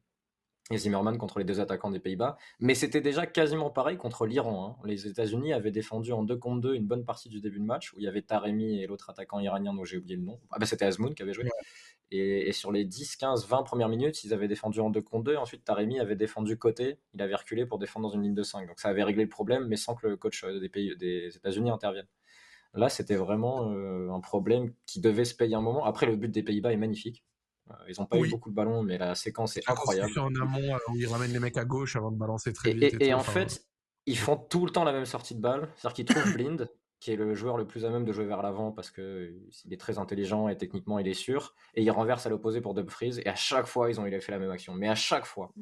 Zimmerman contre les deux attaquants des Pays-Bas. Mais c'était déjà quasiment pareil contre l'Iran. Hein. Les États-Unis avaient défendu en 2 contre 2 une bonne partie du début de match où il y avait Taremi et l'autre attaquant iranien dont j'ai oublié le nom. Ah bah c'était Azmoun qui avait joué. Et, sur les 10, 15, 20 premières minutes, ils avaient défendu en 2 contre 2. Ensuite, Taremi avait défendu côté. Il avait reculé pour défendre dans une ligne de 5. Donc ça avait réglé le problème, mais sans que le coach euh, des, pays, des États-Unis intervienne. Là, c'était vraiment euh, un problème qui devait se payer un moment. Après, le but des Pays-Bas est magnifique. Euh, ils n'ont pas eu beaucoup de ballons, mais la séquence est incroyable. en amont où ils ramènent les mecs à gauche avant de balancer très vite. Et, en fait, ils font tout le temps la même sortie de balle. C'est-à-dire qu'ils trouvent Blind, qui est le joueur le plus à même de jouer vers l'avant parce qu'il est très intelligent et techniquement il est sûr. Et il renverse à l'opposé pour Dumfries. Et à chaque fois, ils ont il fait la même action. Mais à chaque fois.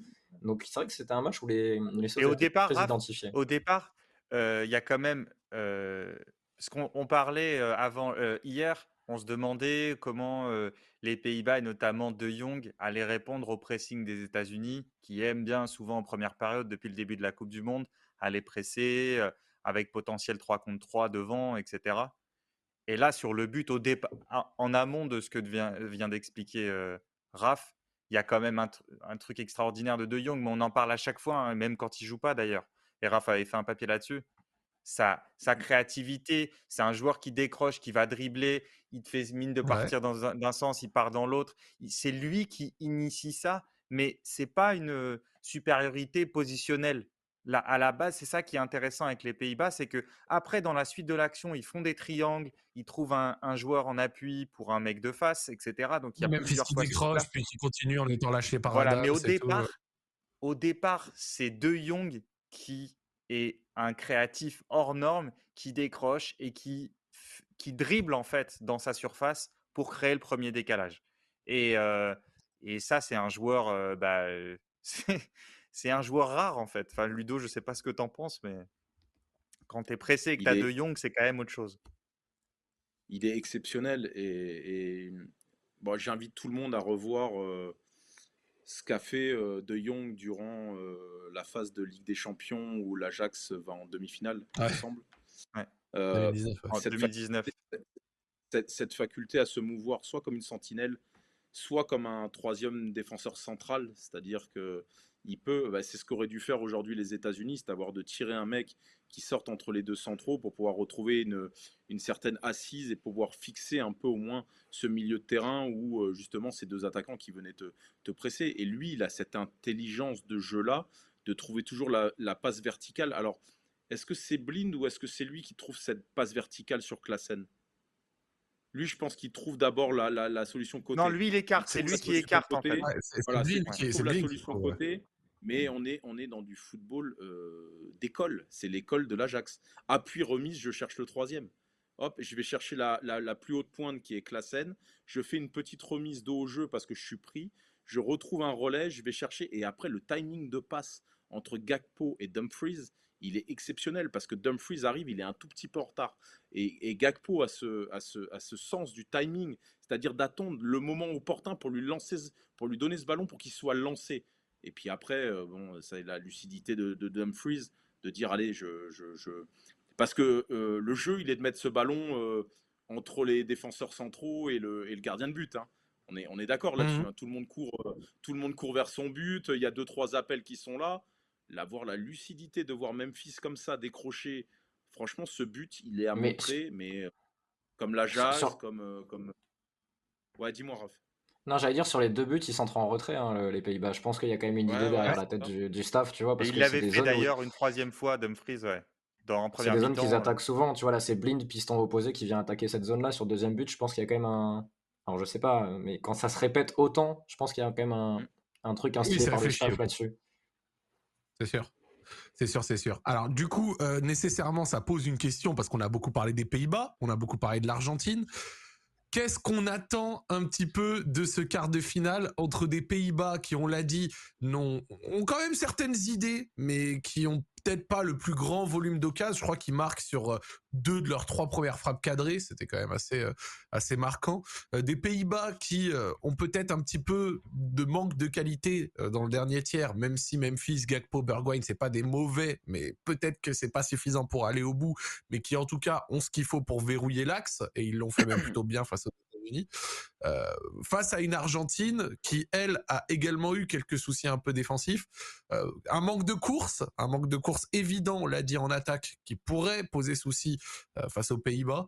Donc c'est vrai que c'était un match où les, les et au départ, très identifiés. Au départ, euh, il y a quand même. Euh, ce qu'on parlait euh, avant hier, on se demandait comment les Pays-Bas et notamment De Jong allaient répondre au pressing des États-Unis, qui aiment bien souvent en première période depuis le début de la Coupe du Monde, aller presser avec potentiel 3 contre 3 devant, etc. Et là, sur le but au départ, en amont de ce que vient, d'expliquer euh, Raph, il y a quand même un, truc extraordinaire de De Jong, mais on en parle à chaque fois, hein, même quand il joue pas d'ailleurs. Et Raph avait fait un papier là-dessus. Sa, sa, mmh. créativité, c'est un joueur qui décroche, qui va dribbler, il te fait mine de partir dans un, sens, il part dans l'autre. C'est lui qui initie ça, mais c'est pas une supériorité positionnelle à la base, c'est ça qui est intéressant avec les Pays-Bas, c'est que après, dans la suite de l'action, ils font des triangles, ils trouvent un, joueur en appui pour un mec de face, etc. Donc il y a même plusieurs fois. décroche, puis qui continue en étant lâché par Voilà, mais au départ, au départ, c'est De Jong qui est un créatif hors norme, qui décroche et qui, qui dribble en fait dans sa surface pour créer le premier décalage. Et, euh, et ça, c'est un joueur. Euh, bah, c'est un joueur rare en fait. Enfin, Ludo, je sais pas ce que tu en penses, mais quand tu es pressé et que tu as De Jong, c'est quand même autre chose. Il est exceptionnel et, bon, j'invite tout le monde à revoir ce qu'a fait De Jong durant la phase de Ligue des Champions où l'Ajax va en demi-finale, il me semble. Ouais. en 2019. Cette, cette, faculté à se mouvoir soit comme une sentinelle, soit comme un troisième défenseur central, c'est-à-dire que il peut, bah, c'est ce qu'auraient dû faire aujourd'hui les États-Unis, c'est d'avoir de tirer un mec qui sorte entre les deux centraux pour pouvoir retrouver une, une, certaine assise et pouvoir fixer un peu au moins ce milieu de terrain où euh, justement ces deux attaquants qui venaient te, te presser. Et lui, il a cette intelligence de jeu-là, de trouver toujours la, la passe verticale. Alors, est-ce que c'est Blind ou est-ce que c'est lui qui trouve cette passe verticale sur Klassen? Lui, je pense qu'il trouve d'abord la, la, la, solution côté. Non, lui, il écarte. C'est lui qui écarte, en fait. c'est voilà, qui trouve la solution côté mais on est, on est dans du football euh, d'école. C'est l'école de l'Ajax. Appui remise, je cherche le troisième. Hop, je vais chercher la, la, plus haute pointe qui est Klassen. Je fais une petite remise dos au jeu parce que je suis pris. Je retrouve un relais, je vais chercher. Et après, le timing de passe entre Gakpo et Dumfries, il est exceptionnel parce que Dumfries arrive, il est un tout petit peu en retard. Et, et Gakpo a ce, a, ce, a ce sens du timing, c'est-à-dire d'attendre le moment opportun pour lui, lancer, pour lui donner ce ballon pour qu'il soit lancé. Et puis après, euh, bon, c'est la lucidité de, de, Dumfries de dire allez, je, je, parce que euh, le jeu, il est de mettre ce ballon euh, entre les défenseurs centraux et le, et le gardien de but. Hein. On est, on est d'accord là-dessus. Mmh. Hein. Tout le monde court, tout le monde court vers son but. Il y a deux trois appels qui sont là. L'avoir la lucidité de voir Memphis comme ça décrocher. Franchement, ce but, il est à montrer, mais comme la jazz, comme, comme. Ouais, dis-moi, Raph. Non, j'allais dire sur les deux buts, ils sont en retrait, hein, les Pays-Bas. Je pense qu'il y a quand même une idée derrière la tête du, staff, tu vois. Parce il l'avait fait d'ailleurs une troisième fois, Dumfries, ouais. Dans c'est des zones qu'ils attaquent souvent, tu vois. Là, c'est Blind, piston opposé, qui vient attaquer cette zone-là. Sur deuxième but, je pense qu'il y a quand même un. Alors, je sais pas, mais quand ça se répète autant, je pense qu'il y a quand même un, mm. un truc inspiré par le staff là-dessus. C'est sûr. C'est sûr, c'est sûr. Alors du coup, euh, nécessairement, ça pose une question parce qu'on a beaucoup parlé des Pays-Bas, on a beaucoup parlé de l'Argentine. Qu'est-ce qu'on attend un petit peu de ce quart de finale entre des Pays-Bas qui, on l'a dit, non, ont quand même certaines idées, mais qui ont peut-être pas le plus grand volume d'occasion. Je crois qu'ils marquent sur euh, deux de leurs trois premières frappes cadrées. C'était quand même assez, euh, assez marquant. Euh, des Pays-Bas qui ont peut-être un petit peu de manque de qualité dans le dernier tiers, même si Memphis, Gakpo, Bergwijn, c'est pas des mauvais, mais peut-être que c'est pas suffisant pour aller au bout, mais qui en tout cas ont ce qu'il faut pour verrouiller l'axe et ils l'ont fait même plutôt bien face aux États-Unis. face à une Argentine qui, elle, a également eu quelques soucis un peu défensifs, un manque de course, un manque de course évident, on l'a dit en attaque, qui pourrait poser souci euh, face aux Pays-Bas.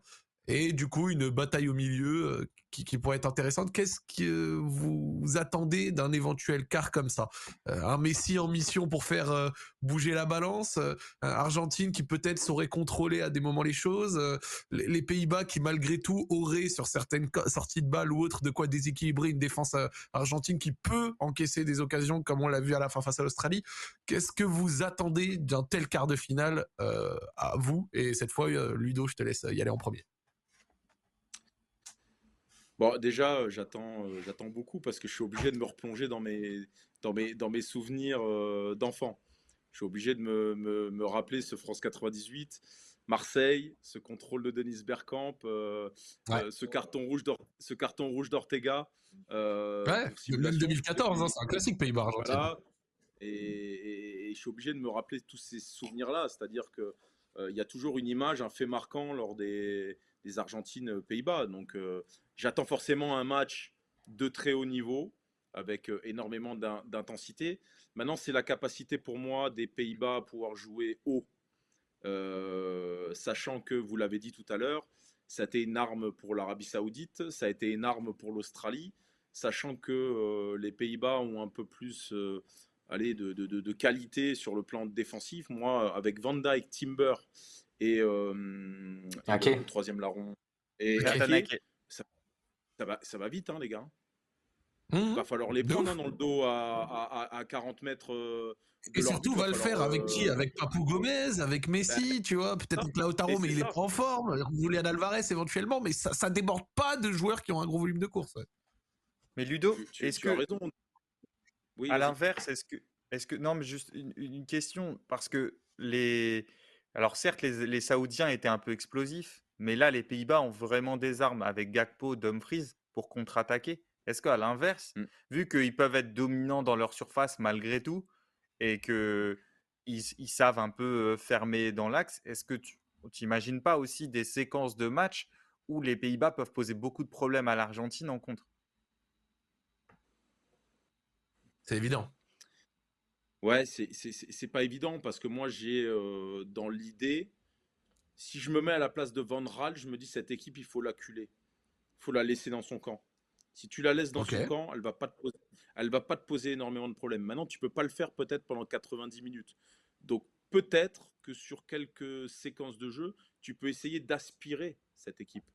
Et du coup, une bataille au milieu euh, qui, pourrait être intéressante. Qu'est-ce que vous attendez d'un éventuel quart comme ça? Euh, Un Messi en mission pour faire bouger la balance, Argentine qui peut-être saurait contrôler à des moments les choses, les, Pays-Bas qui malgré tout auraient sur certaines sorties de balles ou autres de quoi déséquilibrer une défense argentine qui peut encaisser des occasions comme on l'a vu à la fin face à l'Australie. Qu'est-ce que vous attendez d'un tel quart de finale à vous? Et cette fois, Ludo, je te laisse y aller en premier. Bon, déjà, euh, j'attends, euh, j'attends beaucoup parce que je suis obligé de me replonger dans mes, dans mes, dans mes souvenirs euh, d'enfant. Je suis obligé de me, me, me, rappeler ce France 98, Marseille, ce contrôle de Denis Bergkamp, ce carton rouge ce carton rouge d'Ortega. ouais, même 2014, hein, c'est un classique Pays-Bas argentin. Et, et, je suis obligé de me rappeler tous ces souvenirs-là, c'est-à-dire que il y a toujours une image, un fait marquant lors des, des Argentines Pays-Bas. Donc j'attends forcément un match de très haut niveau avec énormément d'intensité. Maintenant, c'est la capacité pour moi des Pays-Bas à pouvoir jouer haut, sachant que, vous l'avez dit tout à l'heure, ça a été une arme pour l'Arabie Saoudite, ça a été une arme pour l'Australie, sachant que les Pays-Bas ont un peu plus allez, de, de, qualité sur le plan défensif. Moi, avec Van Dyke, Timber et, euh, le troisième larron. Et ça, ça, va, ça va vite, hein, les gars. Il mmh. va falloir les prendre hein, dans le dos à, à, à 40 mètres. Euh, et surtout, va, le faire avec qui? euh, Avec Papou Gomez, avec Messi, bah, tu vois, peut-être avec Lautaro, mais il est pas en forme. Julian Alvarez éventuellement, mais ça, ça déborde pas de joueurs qui ont un gros volume de course. Mais Ludo, est-ce que. Raison. Oui, à l'inverse, est-ce que. Est-ce que. Non, mais juste une, une question, parce que les alors certes, les, Saoudiens étaient un peu explosifs, mais là, les Pays-Bas ont vraiment des armes avec Gakpo, Dumfries pour contre-attaquer. Est-ce qu'à l'inverse, mmh. vu qu'ils peuvent être dominants dans leur surface malgré tout, et qu'ils ils savent un peu fermer dans l'axe, est-ce que tu n'imagines pas aussi des séquences de matchs où les Pays-Bas peuvent poser beaucoup de problèmes à l'Argentine en contre? C'est évident. Ouais, c'est pas évident parce que moi, j'ai euh, dans l'idée, si je me mets à la place de Van Raal, je me dis cette équipe, il faut l'acculer. Il faut la laisser dans son camp. Si tu la laisses dans son camp, elle va pas te poser, elle va pas te poser énormément de problèmes. Maintenant, tu peux pas le faire peut-être pendant 90 minutes. Donc peut-être que sur quelques séquences de jeu, tu peux essayer d'aspirer cette équipe.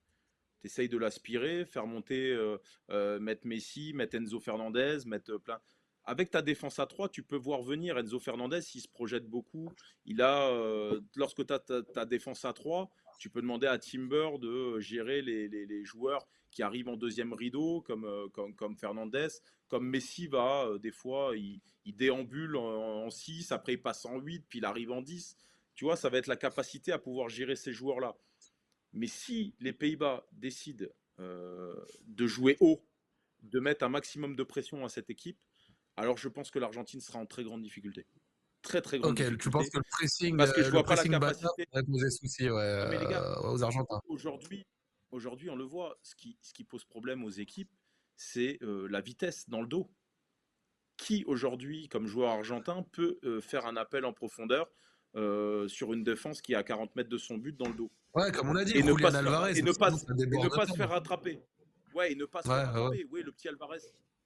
Tu essayes de l'aspirer, faire monter, euh, euh, mettre Messi, mettre Enzo Fernandez, mettre plein avec ta défense à 3, tu peux voir venir Enzo Fernandez, il se projette beaucoup. Il a, euh, lorsque tu as ta, défense à 3, tu peux demander à Timber de gérer les, joueurs qui arrivent en deuxième rideau, comme, euh, comme, Fernandez. Comme Messi va, euh, des fois, il, déambule en, 6, après il passe en 8, puis il arrive en 10. Tu vois, ça va être la capacité à pouvoir gérer ces joueurs-là. Mais si les Pays-Bas décident de jouer haut, de mettre un maximum de pression à cette équipe, alors je pense que l'Argentine sera en très grande difficulté. Très très grande difficulté. Ok, tu penses que le pressing, Parce que je vois pas la capacité. va poser souci euh, aux Argentins. Aujourd'hui, aujourd'hui, on le voit, ce qui, ce qui pose problème aux équipes, c'est euh, la vitesse dans le dos. Qui aujourd'hui, comme joueur argentin, peut euh, faire un appel en profondeur sur une défense qui est à 40 mètres de son but dans le dos? Ouais, comme on a dit, et ne pas, Alvarez, et ne pas, ne pas se faire rattraper. Ouais, et ne pas se faire rattraper. Oui, le petit Alvarez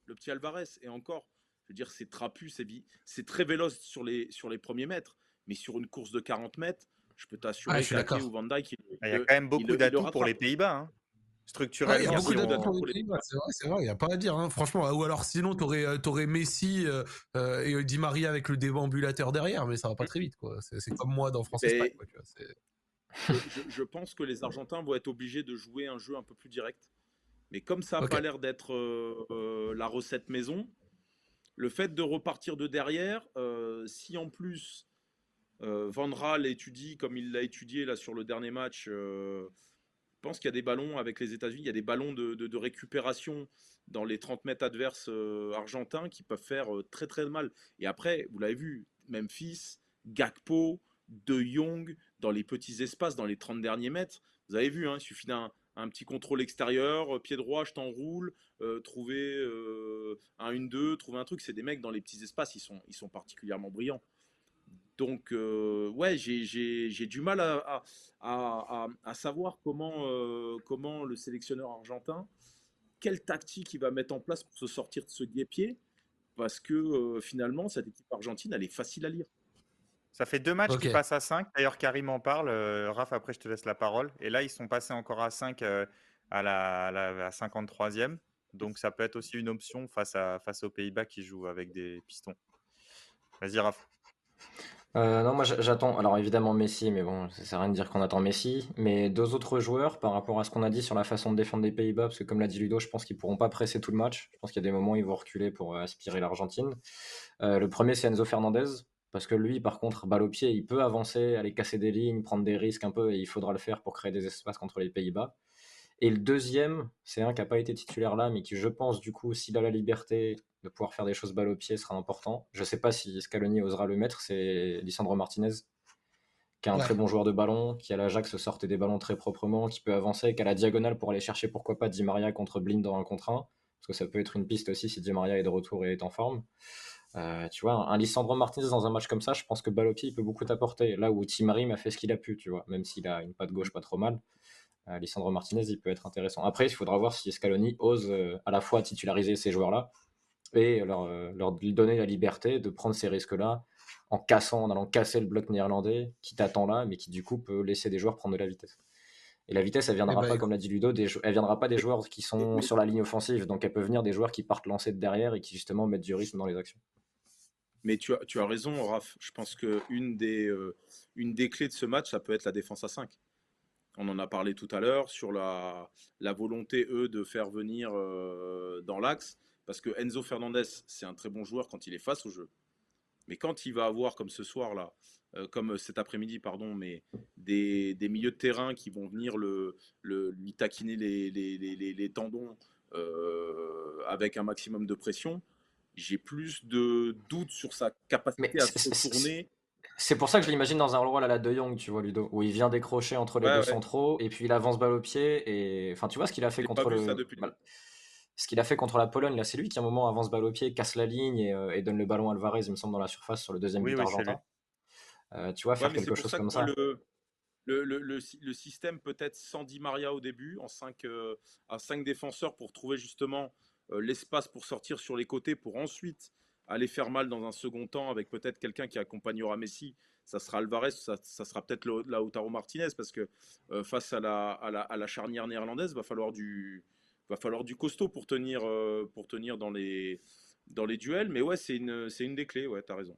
le petit Alvarez. Et encore, je veux dire, c'est trapu, c'est très véloce sur les, sur les premiers mètres. Mais sur une course de 40 mètres, je peux t'assurer ah, ou Van Dijk, il, y a quand même beaucoup d'atouts pour les Pays-Bas. Hein. structurellement. il y a beaucoup d'attaquants c'est vrai, il n'y a pas à dire. Hein. Franchement, ou alors sinon, tu aurais, aurais, Messi et Di Maria avec le déambulateur derrière, mais ça va pas très vite. C'est comme moi dans France Espagne. je, pense que les Argentins vont être obligés de jouer un jeu un peu plus direct. Mais comme ça n'a pas l'air d'être la recette maison, le fait de repartir de derrière, si en plus Van Raal étudie comme il l'a étudié là sur le dernier match, je pense qu'il y a des ballons avec les États-Unis, il y a des ballons de, récupération dans les 30 mètres adverses argentins qui peuvent faire très très mal. Et après, vous l'avez vu, Memphis, Gakpo, De Jong, dans les petits espaces, dans les 30 derniers mètres, vous avez vu, hein, il suffit d'un un petit contrôle extérieur, euh, pied droit, je t'enroule, euh, trouver euh, un 1-2, trouver un truc. C'est des mecs dans les petits espaces, ils sont, particulièrement brillants. Donc, ouais, j'ai du mal à, savoir comment, comment le sélectionneur argentin, quelle tactique il va mettre en place pour se sortir de ce guépier, parce que finalement, cette équipe argentine, elle est facile à lire. Ça fait deux matchs qui passent à 5. D'ailleurs, Karim en parle. Euh, Raph, après, je te laisse la parole. Et là, ils sont passés encore à 5 euh, à, la, 53e. Donc, ça peut être aussi une option face, à, face aux Pays-Bas qui jouent avec des pistons. Vas-y, Raph. Euh, non, moi j'attends. Alors évidemment Messi, mais bon, ça sert à rien de dire qu'on attend Messi. Mais deux autres joueurs par rapport à ce qu'on a dit sur la façon de défendre les Pays-Bas, parce que comme l'a dit Ludo, je pense qu'ils pourront pas presser tout le match. Je pense qu'il y a des moments où ils vont reculer pour aspirer l'Argentine. le premier, c'est Enzo Fernandez. Parce que lui, par contre, balle au pied, il peut avancer, aller casser des lignes, prendre des risques un peu, et il faudra le faire pour créer des espaces contre les Pays-Bas. Et le deuxième, c'est un qui n'a pas été titulaire là, mais qui, je pense, du coup, s'il a la liberté de pouvoir faire des choses balle au pied, sera important. Je ne sais pas si Scaloni osera le mettre, c'est Lisandro Martinez, qui est un très bon joueur de ballon, qui à l'Ajax sortait des ballons très proprement, qui peut avancer, qui a la diagonale pour aller chercher, pourquoi pas, Di Maria contre Blind dans un contre 1, parce que ça peut être une piste aussi si Di Maria est de retour et est en forme. Euh, tu vois, un Lisandro Martinez dans un match comme ça, je pense que Balopi il peut beaucoup t'apporter. Là où Timari m'a fait ce qu'il a pu, tu vois, même s'il a une patte gauche pas trop mal. Euh, Lisandro Martinez, il peut être intéressant. Après, il faudra voir si Scaloni ose euh, à la fois titulariser ces joueurs-là et leur, leur donner la liberté de prendre ces risques-là en cassant, en allant casser le bloc néerlandais qui t'attend là, mais qui du coup peut laisser des joueurs prendre de la vitesse. Et la vitesse, elle viendra eh ben, pas, comme l'a dit Ludo, des, elle viendra pas des joueurs qui sont sur la ligne offensive. Donc elle peut venir des joueurs qui partent lancer de derrière et qui justement mettent du rythme dans les actions. Mais tu as, tu as raison, Raph. Je pense qu'une des, euh, une des clés de ce match, ça peut être la défense à 5. On en a parlé tout à l'heure sur la, la, volonté, eux, de faire venir euh, dans l'axe. Parce que Enzo Fernandez, c'est un très bon joueur quand il est face au jeu. Mais quand il va avoir, comme ce soir-là, euh, comme cet après-midi, pardon, mais des, des, milieux de terrain qui vont venir le, le lui taquiner les, les, les, les tendons avec un maximum de pression, j'ai plus de doutes sur sa capacité à se tourner. C'est pour ça que je l'imagine dans un rôle à la De Jong, tu vois, Ludo, où il vient décrocher entre les deux centraux et puis il avance balle au pied. Et enfin, tu vois ce qu'il a fait contre le. Ce qu'il a fait contre la Pologne, là, c'est lui qui à un moment avance balle au pied, casse la ligne et, euh, donne le ballon à Alvarez, il me semble, dans la surface sur le deuxième but argentin. Euh, tu vois, faire quelque chose comme ça. Le, le, le, système peut-être sans Di Maria au début, en 5 euh, à 5 défenseurs pour trouver justement euh, l'espace pour sortir sur les côtés pour ensuite aller faire mal dans un second temps avec peut-être quelqu'un qui accompagnera Messi. Ça sera Alvarez, ça, sera peut-être Lautaro Martinez parce que euh, face à la, à, la, charnière néerlandaise, va falloir du, va falloir du costaud pour tenir, euh, pour tenir dans, les, dans les duels. Mais ouais, c'est une, une des clés, ouais, tu as raison.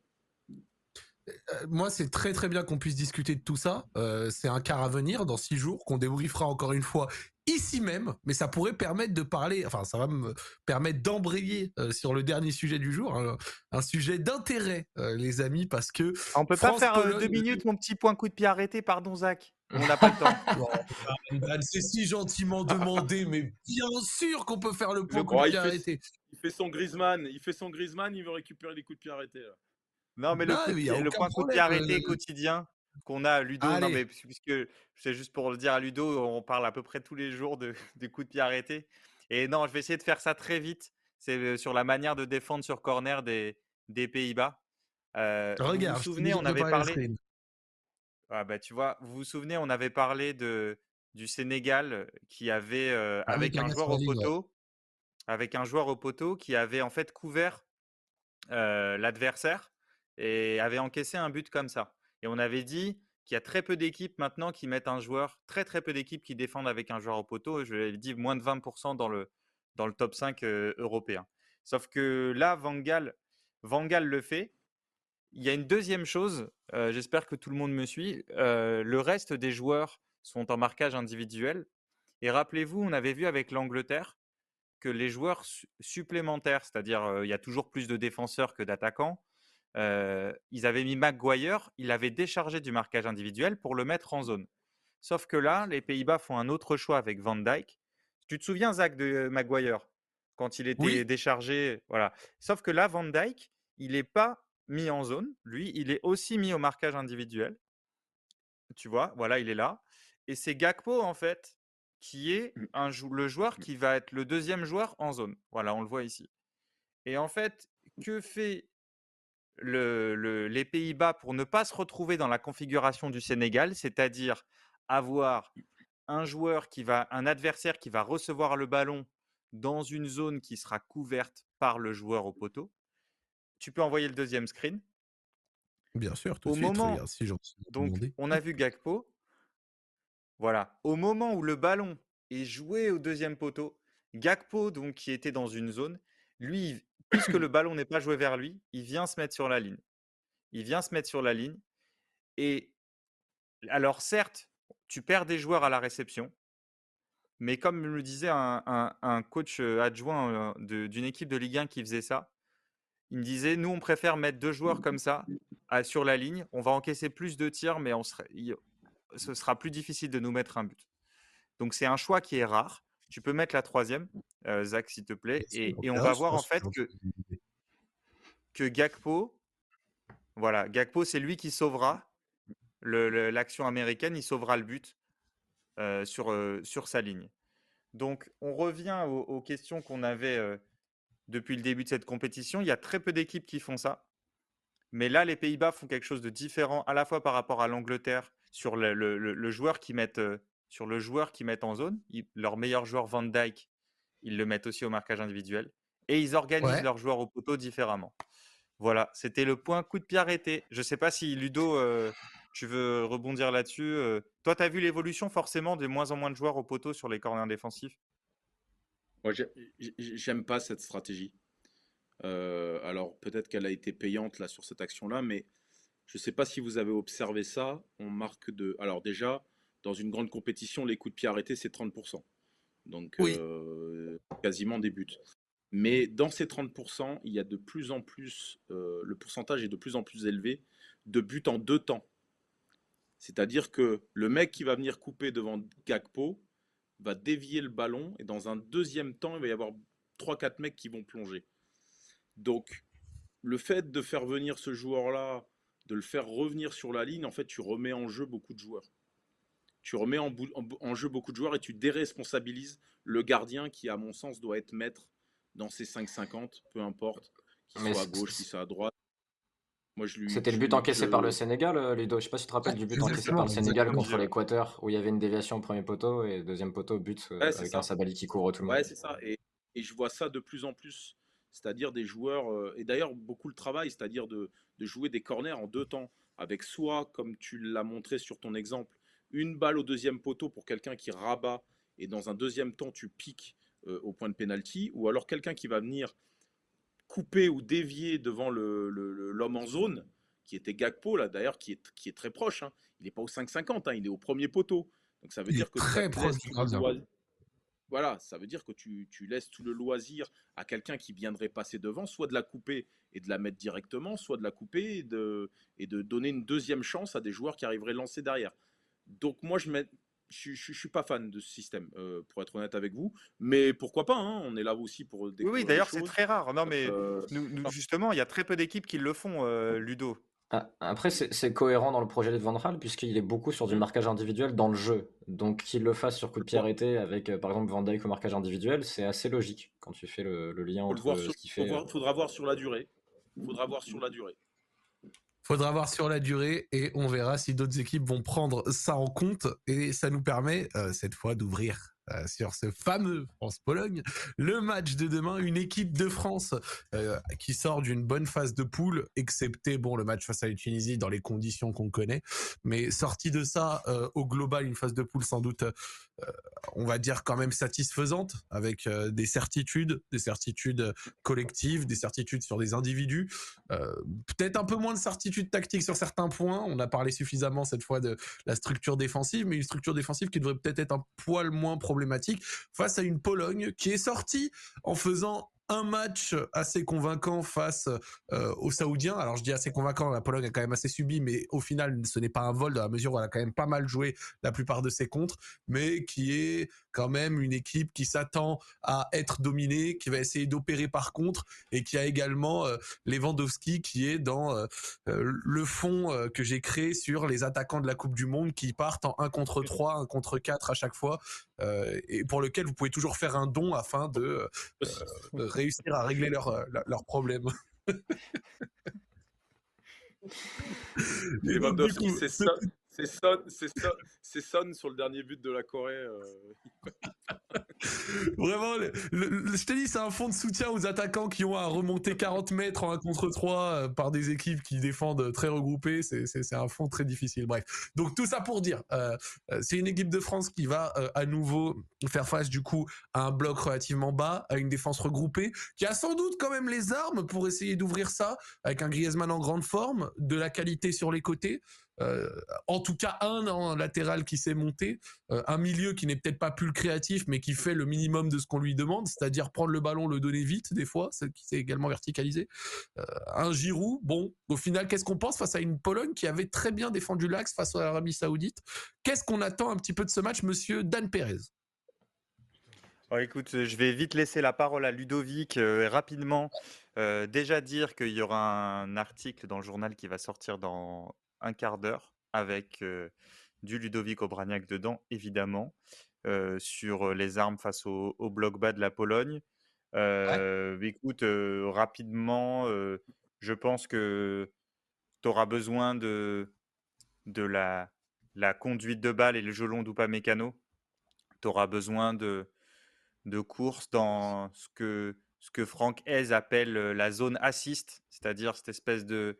Moi, c'est très très bien qu'on puisse discuter de tout ça. c'est un quart à venir dans six jours qu'on débriefera encore une fois ici même, mais ça pourrait permettre de parler, enfin ça va me permettre d'embrayer euh, sur le dernier sujet du jour, un, sujet d'intérêt, euh, les amis, parce que... On peut pas faire euh, deux minutes, mon petit point coup de pied arrêté, pardon Zach on n'a pas le temps. C'est si gentiment demandé, mais bien sûr qu'on peut faire le point coup de pied arrêté. Il fait son Griezmann, il fait son Griezmann, il veut récupérer les coups de pied arrêtés. Non, mais le, le point coup de pied arrêté quotidien, qu'on a Ludo. Non, mais puisque c'est juste pour le dire à Ludo, on parle à peu près tous les jours de, des coups de pied arrêtés. Et non, je vais essayer de faire ça très vite. C'est sur la manière de défendre sur corner des, des Pays-Bas. Regarde, vous vous souvenez, on avait parlé. Ah bah, tu vois, vous vous souvenez, on avait parlé de, du Sénégal qui avait, ah avec un joueur au poteau, avec un joueur au poteau qui avait en fait couvert l'adversaire et avait encaissé un but comme ça. Et on avait dit qu'il y a très peu d'équipes maintenant qui mettent un joueur, très très peu d'équipes qui défendent avec un joueur au poteau. Je l'ai dit, moins de 20% dans le, dans le top 5 européen. Sauf que là, Van Gaal, le fait. Il y a une deuxième chose, j'espère que tout le monde me suit. le reste des joueurs sont en marquage individuel. Et rappelez-vous, on avait vu avec l'Angleterre que les joueurs supplémentaires, c'est-à-dire il y a toujours plus de défenseurs que d'attaquants, ils avaient mis Maguire, il avait déchargé du marquage individuel pour le mettre en zone. Sauf que là, les Pays-Bas font un autre choix avec Van Dijk. Tu te souviens, Zach, de Maguire? Quand il était déchargé Voilà. Sauf que là, Van Dijk, il n'est pas mis en zone. Lui, il est aussi mis au marquage individuel. Tu vois, voilà, il est là. Et c'est Gakpo, en fait, qui est mmh. le joueur mmh. qui va être le deuxième joueur en zone. Voilà, on le voit ici. Et en fait, que fait le, les Pays-Bas pour ne pas se retrouver dans la configuration du Sénégal, c'est-à-dire avoir un joueur qui va, un adversaire qui va recevoir le ballon dans une zone qui sera couverte par le joueur au poteau. Tu peux envoyer le deuxième screen. Bien sûr, tout au suite. Moment, si donc, on a vu Gakpo. Voilà. Au moment où le ballon est joué au deuxième poteau, Gakpo, donc, qui était dans une zone, lui, puisque le ballon n'est pas joué vers lui, il vient se mettre sur la ligne. Il vient se mettre sur la ligne. Et alors, certes, tu perds des joueurs à la réception, mais comme me le disait un, coach adjoint d'une équipe de Ligue 1 qui faisait ça, il me disait nous, on préfère mettre deux joueurs comme ça sur la ligne. On va encaisser plus de tirs, mais on ce sera plus difficile de nous mettre un but. Donc, c'est un choix qui est rare. Tu peux mettre la troisième, Zach, s'il te plaît. Et, on va voir en fait que, que Gakpo, voilà, Gakpo, c'est lui qui sauvera l'action américaine, il sauvera le but sur, sur sa ligne. Donc, on revient aux, questions qu'on avait depuis le début de cette compétition. Il y a très peu d'équipes qui font ça. Mais là, les Pays-Bas font quelque chose de différent, à la fois par rapport à l'Angleterre, sur le, joueur qui mettent, sur le joueur qui met en zone. leur meilleur joueur, Van Dyke, ils le mettent aussi au marquage individuel. Et ils organisent leurs joueurs au poteau différemment. Voilà, c'était le point coup de pied arrêté. Je ne sais pas si Ludo, tu veux rebondir là-dessus Toi, tu as vu l'évolution forcément de moins en moins de joueurs au poteau sur les corners défensifs? Moi, j'aime pas cette stratégie. alors, peut-être qu'elle a été payante là sur cette action-là, mais je ne sais pas si vous avez observé ça. On marque de. Alors, déjà, dans une grande compétition, les coups de pied arrêtés, c'est 30%. Donc, quasiment des buts. Mais dans ces 30%, il y a de plus en plus, le pourcentage est de plus en plus élevé de buts en deux temps. C'est-à-dire que le mec qui va venir couper devant Gakpo va dévier le ballon et dans un deuxième temps, il va y avoir 3-4 mecs qui vont plonger. Donc, le fait de faire venir ce joueur-là, de le faire revenir sur la ligne, en fait, tu remets en jeu beaucoup de joueurs. Tu remets en, jeu beaucoup de joueurs et tu déresponsabilises le gardien qui, à mon sens, doit être maître dans ses 5-50, peu importe, qu'il soit à gauche, qu'il soit à droite. C'était le but encaissé par le Sénégal, euh, Ludo. Je sais pas si tu te rappelles du but encaissé par le Sénégal contre l'Équateur, où il y avait une déviation au premier poteau et deuxième poteau, but euh, avec un Sabali qui court tout le monde. Ouais, c'est ça. Et, je vois ça de plus en plus. C'est-à-dire des joueurs, euh, et d'ailleurs beaucoup le travail, c'est-à-dire de, jouer des corners en deux temps, avec soit, comme tu l'as montré sur ton exemple, une balle au deuxième poteau pour quelqu'un qui rabat, et dans un deuxième temps tu piques au point de pénalty, ou alors quelqu'un qui va venir coupé ou dévié devant l'homme en zone, qui était Gakpo, là d'ailleurs, qui est, qui est très proche. Hein. Il n'est pas au 5,50, hein, il est au premier poteau. Donc ça veut dire que très proche du Voilà, ça veut dire que tu, tu, laisses tout le loisir à quelqu'un qui viendrait passer devant, soit de la couper et de la mettre directement, soit de la couper et de, et de donner une deuxième chance à des joueurs qui arriveraient lancer derrière. Donc moi, je je, suis pas fan de ce système, euh, pour être honnête avec vous. Mais pourquoi pas hein, On est là aussi pour Oui, oui d'ailleurs, c'est très rare. Non, mais euh, nous, justement, il y a très peu d'équipes qui le font, euh, Ludo. Ah, après, c'est cohérent dans le projet de Van puisqu'il est beaucoup sur du marquage individuel dans le jeu. Donc, qu'il le fasse sur coup de pied arrêté avec, par exemple, Van Dijk au marquage individuel, c'est assez logique quand tu fais le, lien entre ce qu'il fait. Il faudra voir sur la durée. Il faudra voir sur la durée. Faudra voir sur la durée et on verra si d'autres équipes vont prendre ça en compte et ça nous permet euh, cette fois d'ouvrir euh, sur ce fameux France-Pologne. Le match de demain, une équipe de France euh, qui sort d'une bonne phase de poule, excepté bon le match face à la Tunisie dans les conditions qu'on connaît, mais sorti de ça euh, au global une phase de poule sans doute, on va dire quand même satisfaisante avec des certitudes, des certitudes collectives, des certitudes sur des individus, peut-être un peu moins de certitudes tactiques sur certains points. On a parlé suffisamment cette fois de la structure défensive, mais une structure défensive qui devrait peut-être être un poil moins problématique face à une Pologne qui est sortie en faisant un match assez convaincant face euh, aux Saoudiens. Alors je dis assez convaincant, la Pologne a quand même assez subi, mais au final ce n'est pas un vol dans la mesure où elle a quand même pas mal joué la plupart de ses contres, mais qui est quand même une équipe qui s'attend à être dominée, qui va essayer d'opérer par contre, et qui a également euh, Lewandowski qui est dans euh, euh, le fond que j'ai créé sur les attaquants de la Coupe du Monde qui partent en 1 contre 3, 1 contre 4 à chaque fois, et pour lequel vous pouvez toujours faire un don afin de réussir à régler leurs leur problèmes. C'est ça. C'est Son, sur le dernier but de la Corée. Euh. Vraiment, je te dis, c'est un fond de soutien aux attaquants qui ont à remonter 40 mètres en 1 contre 3 euh, par des équipes qui défendent très regroupées. C'est un fond très difficile. Bref. Donc tout ça pour dire, euh, c'est une équipe de France qui va à nouveau faire face du coup à un bloc relativement bas, à une défense regroupée, qui a sans doute quand même les armes pour essayer d'ouvrir ça, avec un Griezmann en grande forme, de la qualité sur les côtés. Euh, en tout cas un latéral qui s'est monté, euh, un milieu qui n'est peut-être pas plus le créatif, mais qui fait le minimum de ce qu'on lui demande, c'est-à-dire prendre le ballon, le donner vite des fois, qui s'est également verticalisé. Euh, un Giroud, bon, au final, qu'est-ce qu'on pense face à une Pologne qui avait très bien défendu l'axe face à l'Arabie Saoudite? Qu'est-ce qu'on attend un petit peu de ce match, Monsieur Dan Pérez? Oh, écoute, je vais vite laisser la parole à Ludovic rapidement. déjà dire qu'il y aura un article dans le journal qui va sortir dans un quart d'heure avec du Ludovic Obraniak dedans, évidemment, sur les armes face au, bloc bas de la Pologne. Écoute, rapidement, je pense que tu auras besoin de, de la, la conduite de balle et le gelon mécano Tu auras besoin de, de courses dans ce que, ce que Franck Hez appelle la zone assist, c'est-à-dire cette espèce de,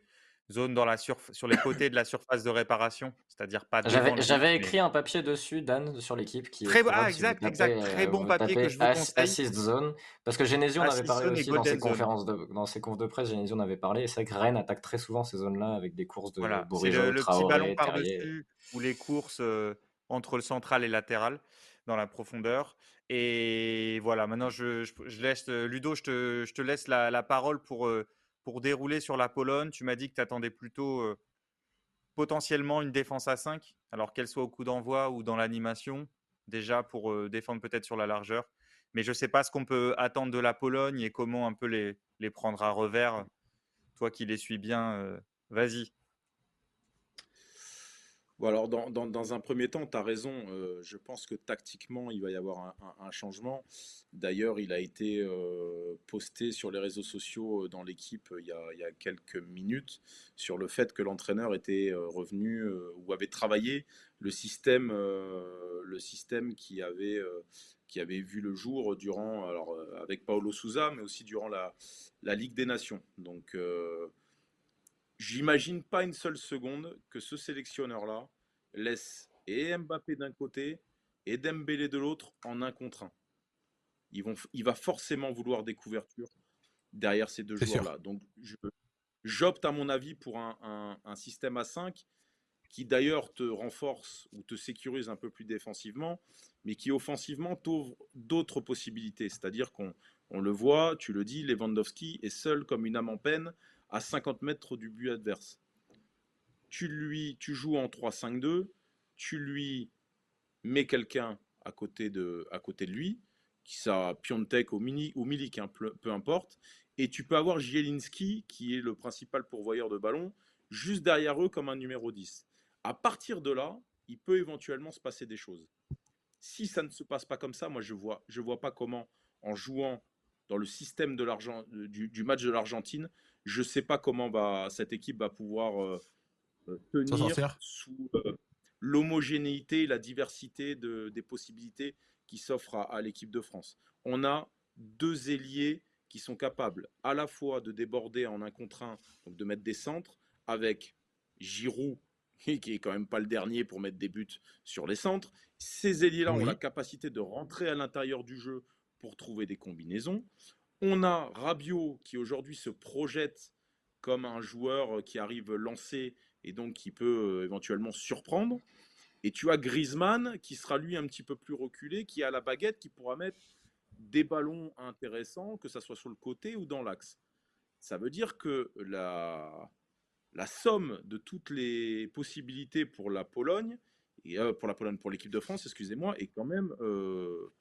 zone dans la sur les côtés de la surface de réparation, c'est-à-dire pas J'avais écrit un papier dessus, Dan, sur l'équipe. qui Très, ah, exact, exact, très bon papier que je vous conseille. Assist zone, parce que Genesio en avait parlé aussi dans ses conférences de, dans ses confs de presse, Genesio en avait parlé, et c'est vrai que Rennes attaque très souvent ces zones-là avec des courses de voilà. C'est le, petit ballon par-dessus, ou les courses euh, entre le central et latéral, dans la profondeur. Et voilà, maintenant je, je, laisse, euh, Ludo, je te, je te laisse la, la parole pour... Euh, pour dérouler sur la Pologne, tu m'as dit que tu attendais plutôt potentiellement une défense à 5, alors qu'elle soit au coup d'envoi ou dans l'animation, déjà pour défendre peut-être sur la largeur. Mais je ne sais pas ce qu'on peut attendre de la Pologne et comment un peu les, prendre à revers. Toi qui les suis bien, vas-y alors dans, dans, un premier temps, tu as raison. Euh, je pense que tactiquement, il va y avoir un, changement. D'ailleurs, il a été euh, posté sur les réseaux sociaux euh, dans l'équipe il, il, y a quelques minutes sur le fait que l'entraîneur était revenu ou avait travaillé le système, le système qui, avait, qui avait vu le jour durant, alors avec Paolo Souza, mais aussi durant la, la Ligue des Nations. Donc J'imagine pas une seule seconde que ce sélectionneur-là laisse et Mbappé d'un côté et Dembélé de l'autre en un contre un. Ils vont, il va forcément vouloir des couvertures derrière ces deux joueurs-là. Donc, j'opte à mon avis pour un, un, système à 5 qui d'ailleurs te renforce ou te sécurise un peu plus défensivement, mais qui offensivement t'ouvre d'autres possibilités. C'est-à-dire qu'on on le voit, tu le dis, Lewandowski est seul comme une âme en peine à 50 mètres du but adverse. Tu lui, tu joues en 3-5-2, tu lui mets quelqu'un à côté de, à côté de lui, qui ça Piontek ou Mini ou Milik, hein, peu, importe, et tu peux avoir Zielinski qui est le principal pourvoyeur de ballon juste derrière eux comme un numéro 10. À partir de là, il peut éventuellement se passer des choses. Si ça ne se passe pas comme ça, moi je vois, je vois pas comment en jouant dans le système de du, du match de l'Argentine, je ne sais pas comment cette équipe va pouvoir euh, euh, tenir sous, euh, l'homogénéité, la diversité de, des possibilités qui s'offrent à, l'équipe de France. On a deux ailiers qui sont capables à la fois de déborder en un contre un, donc de mettre des centres, avec Giroud, qui est quand même pas le dernier pour mettre des buts sur les centres. Ces ailiers-là ont la capacité de rentrer à l'intérieur du jeu pour trouver des combinaisons. On a Rabiot qui aujourd'hui se projette comme un joueur qui arrive lancé et donc qui peut euh, éventuellement surprendre. Et tu as Griezmann qui sera lui un petit peu plus reculé, qui a la baguette, qui pourra mettre des ballons intéressants, que ce soit sur le côté ou dans l'axe. Ça veut dire que la, la somme de toutes les possibilités pour la Pologne, et euh, pour la Pologne, pour l'équipe de France, excusez-moi, est quand même euh,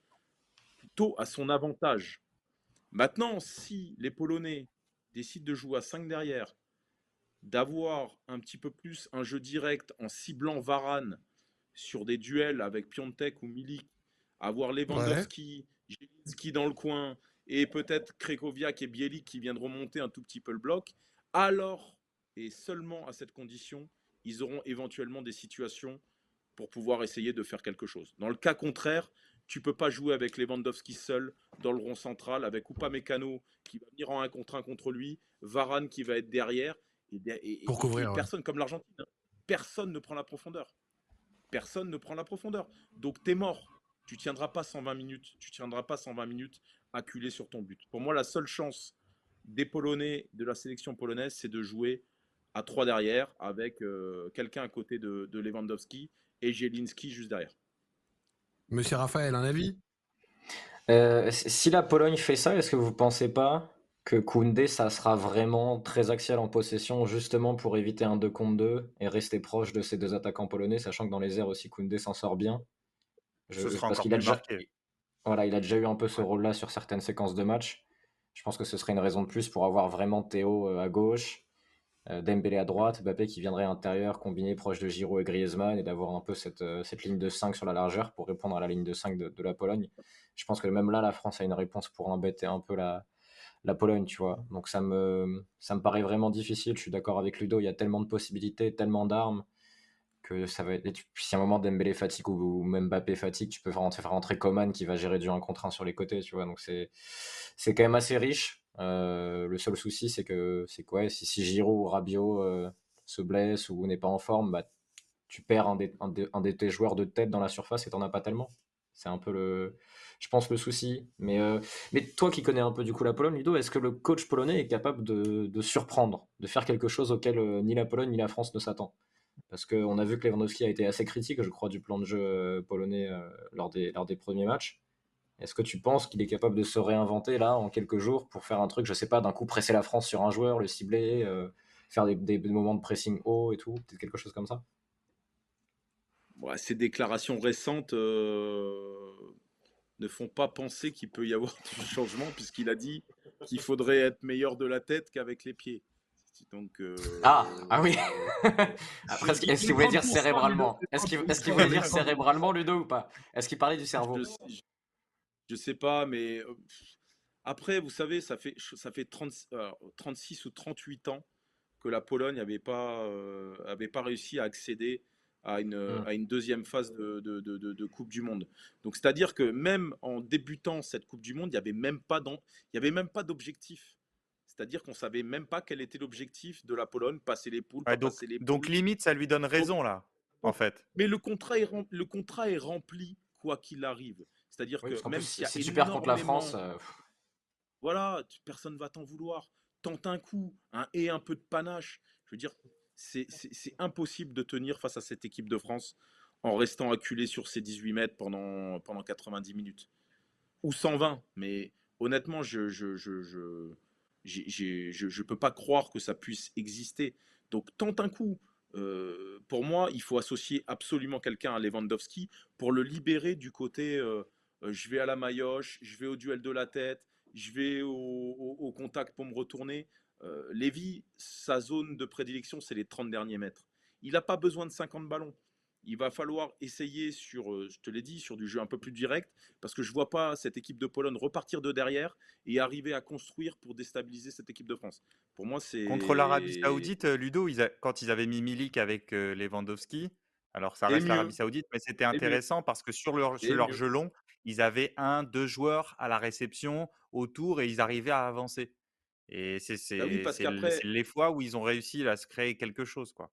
plutôt à son avantage. Maintenant, si les Polonais décident de jouer à 5 derrière, d'avoir un petit peu plus un jeu direct en ciblant Varane sur des duels avec Piontek ou Milik, avoir Lewandowski, ouais. dans le coin et peut-être Krekoviak et Bielik qui viennent remonter un tout petit peu le bloc, alors et seulement à cette condition, ils auront éventuellement des situations pour pouvoir essayer de faire quelque chose. Dans le cas contraire, tu peux pas jouer avec Lewandowski seul dans le rond central, avec Upamecano qui va venir en un contre un contre lui, Varane qui va être derrière, et, pour couvrir. personne, comme l'Argentine, hein. personne ne prend la profondeur. Personne ne prend la profondeur. Donc tu es mort. Tu tiendras pas 120 minutes. Tu tiendras pas 120 minutes acculé sur ton but. Pour moi, la seule chance des Polonais, de la sélection polonaise, c'est de jouer à trois derrière avec euh, quelqu'un à côté de, de Lewandowski et Jelinski juste derrière. Monsieur Raphaël, un avis? Euh, Si la Pologne fait ça, est-ce que vous ne pensez pas que Koundé, ça sera vraiment très axial en possession, justement pour éviter un 2 contre 2 et rester proche de ces deux attaquants polonais, sachant que dans les airs aussi, Koundé s'en sort bien? Ce sera parce qu'il a déjà, voilà, il a déjà eu un peu ce rôle-là sur certaines séquences de match. Je pense que ce serait une raison de plus pour avoir vraiment Théo euh, à gauche Dembélé à droite, Mbappé qui viendrait à l'intérieur, combiné proche de Giroud et Griezmann, et d'avoir un peu cette, euh, ligne de 5 sur la largeur pour répondre à la ligne de 5 de, la Pologne. Je pense que même là, la France a une réponse pour embêter un peu la, la Pologne, tu vois. Donc ça me, ça me paraît vraiment difficile. Je suis d'accord avec Ludo, il y a tellement de possibilités, tellement d'armes, que ça va être... Si à un moment Dembélé fatigue ou, même Mbappé fatigue, tu peux faire rentrer, faire rentrer Coman qui va gérer du 1 contre 1 sur les côtés, tu vois. Donc c'est quand même assez riche. Euh, le seul souci, c'est que, c'est quoi si, si Giroud ou Rabiot euh, se blesse ou n'est pas en forme, bah, tu perds un, des, de tes joueurs de tête dans la surface et t'en as pas tellement. C'est un peu le, je pense, le souci. Mais, euh, mais toi qui connais un peu du coup la Pologne, Ludo, est-ce que le coach polonais est capable de, de surprendre, de faire quelque chose auquel ni la Pologne ni la France ne s'attend Parce qu'on a vu que Lewandowski a été assez critique, je crois, du plan de jeu polonais lors des premiers matchs. Est-ce que tu penses qu'il est capable de se réinventer là en quelques jours pour faire un truc, je sais pas, d'un coup presser la France sur un joueur, le cibler, euh, faire des, moments de pressing haut et tout, peut-être quelque chose comme ça? Ces déclarations récentes euh, ne font pas penser qu'il peut y avoir du changement puisqu'il a dit qu'il faudrait être meilleur de la tête qu'avec les pieds. Donc, euh, ah, ah oui. Après, est-ce qu'il voulait dire cérébralement? Est-ce qu'il voulait dire cérébralement, Ludo, ou pas? Est-ce qu'il parlait du cerveau? je sais pas, mais après, vous savez, ça fait, ça fait 36 ou 38 ans que la Pologne n'avait pas, avait pas réussi à accéder à une, mmh. à une deuxième phase de, de, de, Coupe du Monde. Donc, c'est-à-dire que même en débutant cette Coupe du Monde, il n'y avait même pas d'objectif. C'est-à-dire qu'on savait même pas quel était l'objectif de la Pologne, passer les poules, donc, passer les poules. Donc limite, ça lui donne raison là, en fait. Mais le contrat est, le contrat est rempli quoi qu'il arrive. C'est-à-dire que même si c'est super contre la France. Euh, voilà, personne va t'en vouloir. Tente un coup, un et un peu de panache. Je veux dire, c'est impossible de tenir face à cette équipe de France en restant acculé sur ces 18 mètres pendant, pendant 90 minutes. Ou 120, mais honnêtement, je je, je, je, je, je peux pas croire que ça puisse exister. Donc tente un coup. Euh, pour moi, il faut associer absolument quelqu'un à Lewandowski pour le libérer du côté euh, euh, je vais à la maillotche, je vais au duel de la tête, je vais au, contact pour me retourner. Euh, Lévy, sa zone de prédilection, c'est les 30 derniers mètres. Il n'a pas besoin de 50 ballons. Il va falloir essayer sur, euh, je te l'ai dit, sur du jeu un peu plus direct, parce que je ne vois pas cette équipe de Pologne repartir de derrière et arriver à construire pour déstabiliser cette équipe de France. Pour moi, c'est contre l'Arabie Saoudite, Ludo, quand ils avaient mis Milik avec Lewandowski, Alors, ça reste l'Arabie Saoudite, mais c'était intéressant parce que sur leur, leur jeu long, ils avaient un, deux joueurs à la réception autour et ils arrivaient à avancer. Et c'est bah les fois où ils ont réussi à se créer quelque chose. Quoi.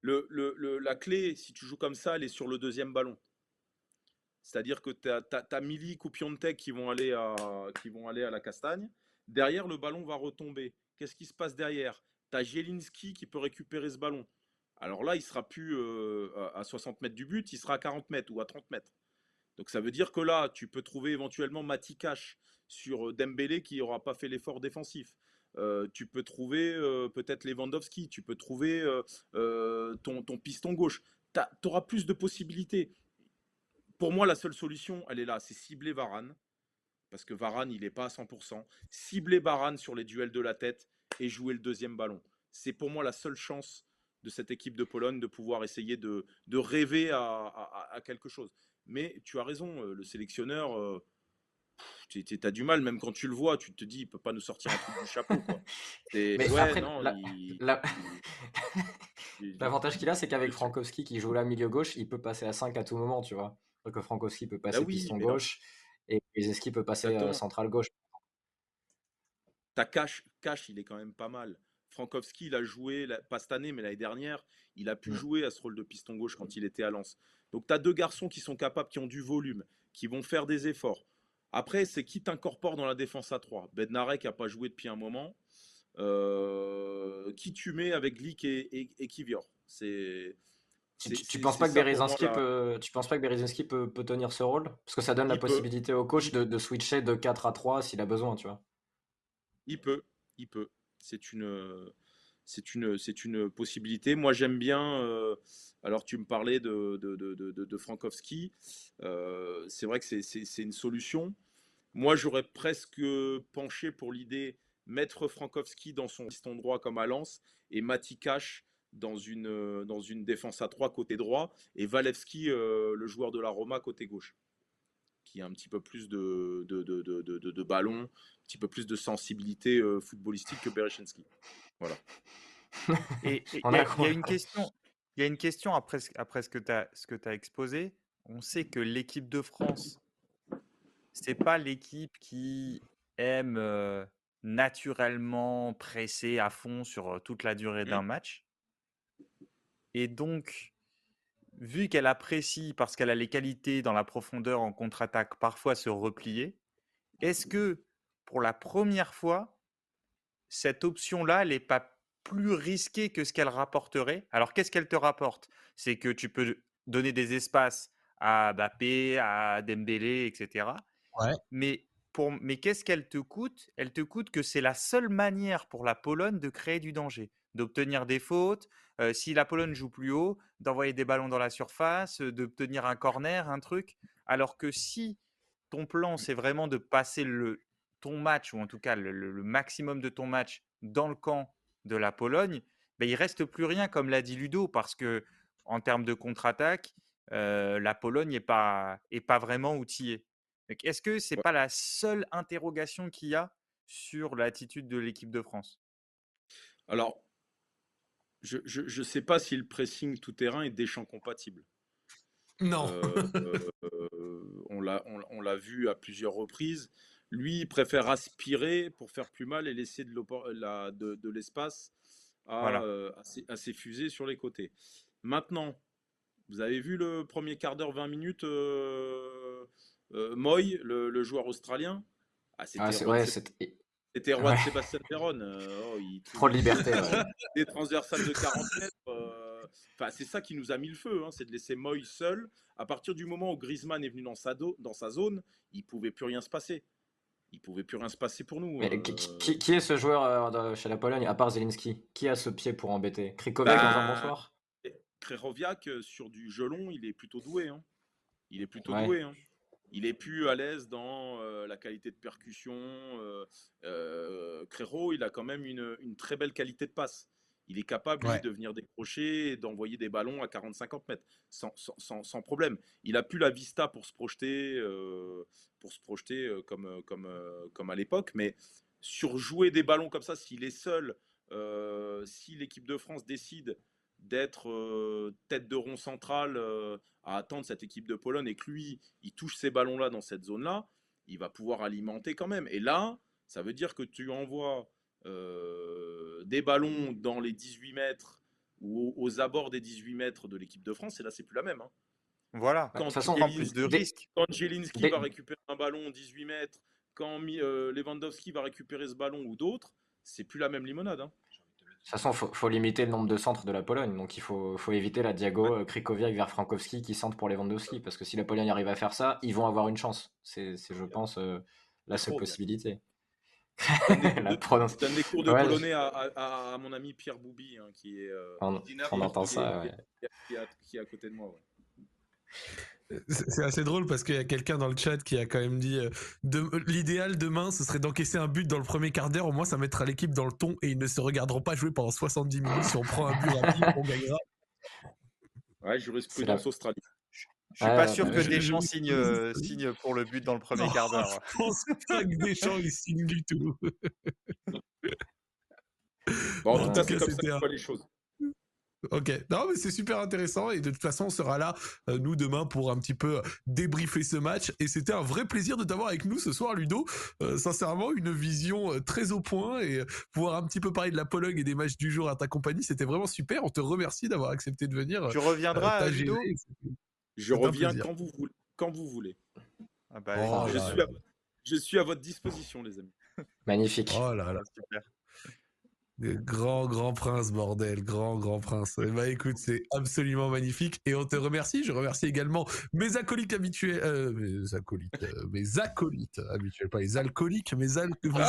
Le, le, la clé, si tu joues comme ça, elle est sur le deuxième ballon. C'est-à-dire que tu as, as, Milik ou Piontek qui vont, aller à, qui vont aller à la castagne. Derrière, le ballon va retomber. Qu'est-ce qui se passe derrière? Tu as Jelinski qui peut récupérer ce ballon. Alors là, il sera plus à 60 mètres du but, il sera à 40 mètres ou à 30 mètres. Donc ça veut dire que là, tu peux trouver éventuellement Matikash sur Dembélé qui n'aura pas fait l'effort défensif. tu peux trouver peut-être Lewandowski, tu peux trouver ton, ton, piston gauche. Tu auras plus de possibilités. Pour moi, la seule solution, elle est là, c'est cibler Varane. Parce que Varane, il n'est pas à 100%. Cibler Varane sur les duels de la tête et jouer le deuxième ballon. C'est pour moi la seule chance de cette équipe de Pologne de pouvoir essayer de rêver à, quelque chose. Mais tu as raison, le sélectionneur, tu as du mal, même quand tu le vois, tu te dis, il peut pas nous sortir un truc du chapeau. L'avantage qu'il a, c'est qu'avec Frankowski qui joue là milieu gauche, il peut passer à 5 à tout moment, tu vois que Frankowski peut passer bah piston gauche et Zeski peut passer euh, central gauche. Ta cash, cash, il est quand même pas mal. Frankowski, il a joué, pas cette année, mais l'année dernière, il a pu mmh. jouer à ce rôle de piston gauche quand il était à Lens. Donc tu as deux garçons qui sont capables, qui ont du volume, qui vont faire des efforts. Après, c'est qui t'incorpore dans la défense à 3 Bednarek n'a pas joué depuis un moment. Euh, qui tu mets avec Glick et, et, et Kivior? C'est tu, penses pas que Berezinski peut, tu penses pas que peut, peut, tenir ce rôle? Parce que ça donne la possibilité au coach de, de, switcher de 4 à 3 s'il a besoin, tu vois. Il peut, il peut. C'est une, possibilité. Moi, j'aime bien. Euh, alors, tu me parlais de, de, Frankowski. Euh, c'est vrai que c'est une solution. Moi, j'aurais presque penché pour l'idée mettre Frankowski dans son piston droit comme à Lens et Mati Cash dans une, défense à 3 côté droit et Walewski, euh, le joueur de la Roma, côté gauche, qui a un petit peu plus de, de, de, de, de ballon, un petit peu plus de sensibilité euh, footballistique que Berechenski. Voilà. et il y, a une question, il y a une question après, après ce que tu as, as, exposé. On sait que l'équipe de France, c'est pas l'équipe qui aime naturellement presser à fond sur toute la durée d'un mmh. match. Et donc, vu qu'elle apprécie, parce qu'elle a les qualités dans la profondeur en contre-attaque, parfois se replier, est-ce que pour la première fois, cette option-là, elle n'est pas plus risquée que ce qu'elle rapporterait? Alors, qu'est-ce qu'elle te rapporte? C'est que tu peux donner des espaces à Bappé, à Dembélé, etc. Mais, pour, mais qu'est-ce qu'elle te coûte? Elle te coûte que c'est la seule manière pour la Pologne de créer du danger d'obtenir des fautes, si la Pologne joue plus haut, d'envoyer des ballons dans la surface, d'obtenir un corner, un truc. Alors que si ton plan, c'est vraiment de passer le, ton match, ou en tout cas le, maximum de ton match dans le camp de la Pologne, ben, il reste plus rien, comme l'a dit Ludo, parce que en termes de contre-attaque, la Pologne n'est pas, est pas vraiment outillée. Est-ce que ce n'est pas la seule interrogation qu'il y a sur l'attitude de l'équipe de France? Alors, je ne sais pas si le pressing tout-terrain est Deschamps compatible. Non. Euh, euh, on l'a vu à plusieurs reprises. Lui, il préfère aspirer pour faire plus mal et laisser de l'espace euh, à, ses, fusées sur les côtés. Maintenant, vous avez vu le premier quart d'heure, 20 minutes, Moy, le, joueur australien? Ah, C'était c'était roi de Sébastien Perron. Euh, oh, Trop de liberté. Des transversales de 40 mètres. Euh, enfin, c'est ça qui nous a mis le feu, hein, c'est de laisser Moy seul. À partir du moment où Griezmann est venu dans sa, dans sa zone, il pouvait plus rien se passer. Il pouvait plus rien se passer pour nous. Euh. qui, est ce joueur chez la Pologne, à part Zelinski Qui a ce pied pour embêter? Krikoviak dans un bonsoir? Krechowiak, sur du gelon, il est plutôt doué. Hein. Il est plutôt doué. Hein il est plus à l'aise dans euh, la qualité de percussion. Euh, euh il a quand même une, très belle qualité de passe. Il est capable de venir décrocher et d'envoyer des ballons à 40-50 mètres sans, problème. Il a plus la vista pour se projeter, euh, pour se projeter comme, comme, comme à l'époque, mais sur jouer des ballons comme ça, s'il est seul, si l'équipe de France décide d'être tête de rond central à attendre cette équipe de Pologne et que lui, il touche ces ballons-là dans cette zone-là, il va pouvoir alimenter quand même. Et là, ça veut dire que tu envoies des ballons dans les 18 mètres ou aux, abords des 18 mètres de l'équipe de France, et là, c'est plus la même. Hein. Voilà, quand façon, plus de risques. Quand Jelinski va récupérer un ballon 18 mètres, quand Lewandowski va récupérer ce ballon ou d'autres, c'est plus la même limonade. Hein. De toute façon, il faut, limiter le nombre de centres de la Pologne. Donc, il faut, éviter la Diago euh, Krikoviak vers Frankowski qui centre pour Lewandowski. Parce que si la Pologne arrive à faire ça, ils vont avoir une chance. C'est, je pense, euh, la seule possibilité. la prononce. donne des cours de polonais à, mon ami Pierre Boubi, hein, qui est. Euh, on, entend ça, qui, est, à côté de moi. C'est assez drôle parce qu'il y a quelqu'un dans le chat qui a quand même dit euh, l'idéal demain ce serait d'encaisser un but dans le premier quart d'heure, au moins ça mettra l'équipe dans le ton et ils ne se regarderont pas jouer pendant 70 minutes. Si on prend un but rapide, on gagnera. Ouais, jurisprudence Australie. Je suis pas sûr que Deschamps signe, euh, signe pour le but dans le premier quart d'heure. Je pense pas que Deschamps il signe du tout. bon, en tout cas, c'est comme ça que les choses. Ok, non mais c'est super intéressant et de toute façon on sera là euh, nous demain pour un petit peu euh, débriefer ce match et c'était un vrai plaisir de t'avoir avec nous ce soir Ludo. Euh, sincèrement une vision très au point et pouvoir un petit peu parler de la Pologne et des matchs du jour à ta compagnie c'était vraiment super. On te remercie d'avoir accepté de venir. Tu reviendras Ludo Je reviens quand vous voulez. Quand vous voulez. Ah bah, oh je, suis à, je, suis à, votre disposition les amis. Magnifique. Oh là là. Super. Grand, grand prince, bordel, grand, grand prince. Bah écoute, c'est absolument magnifique et on te remercie. Je remercie également mes acolytes habituels, euh, mes acolytes, euh, mes acolytes habituels, pas les alcooliques, mes, al acolytes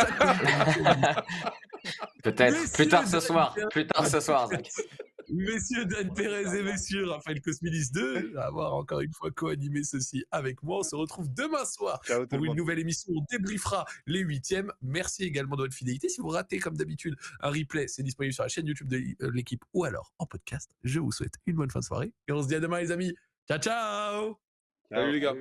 Peut-être plus tard ce soir, plus tard ce soir, Zach. Messieurs Dan Thérèse et messieurs Raphaël Cosmilis 2, avoir encore une fois co-animé ceci avec moi. On se retrouve demain soir pour une nouvelle émission. On débriefera les huitièmes. Merci également de votre fidélité. Si vous ratez, comme d'habitude, un replay, c'est disponible sur la chaîne YouTube de euh, l'équipe ou alors en podcast. Je vous souhaite une bonne fin de soirée et on se dit à demain, les amis. Ciao, ciao! Salut les gars!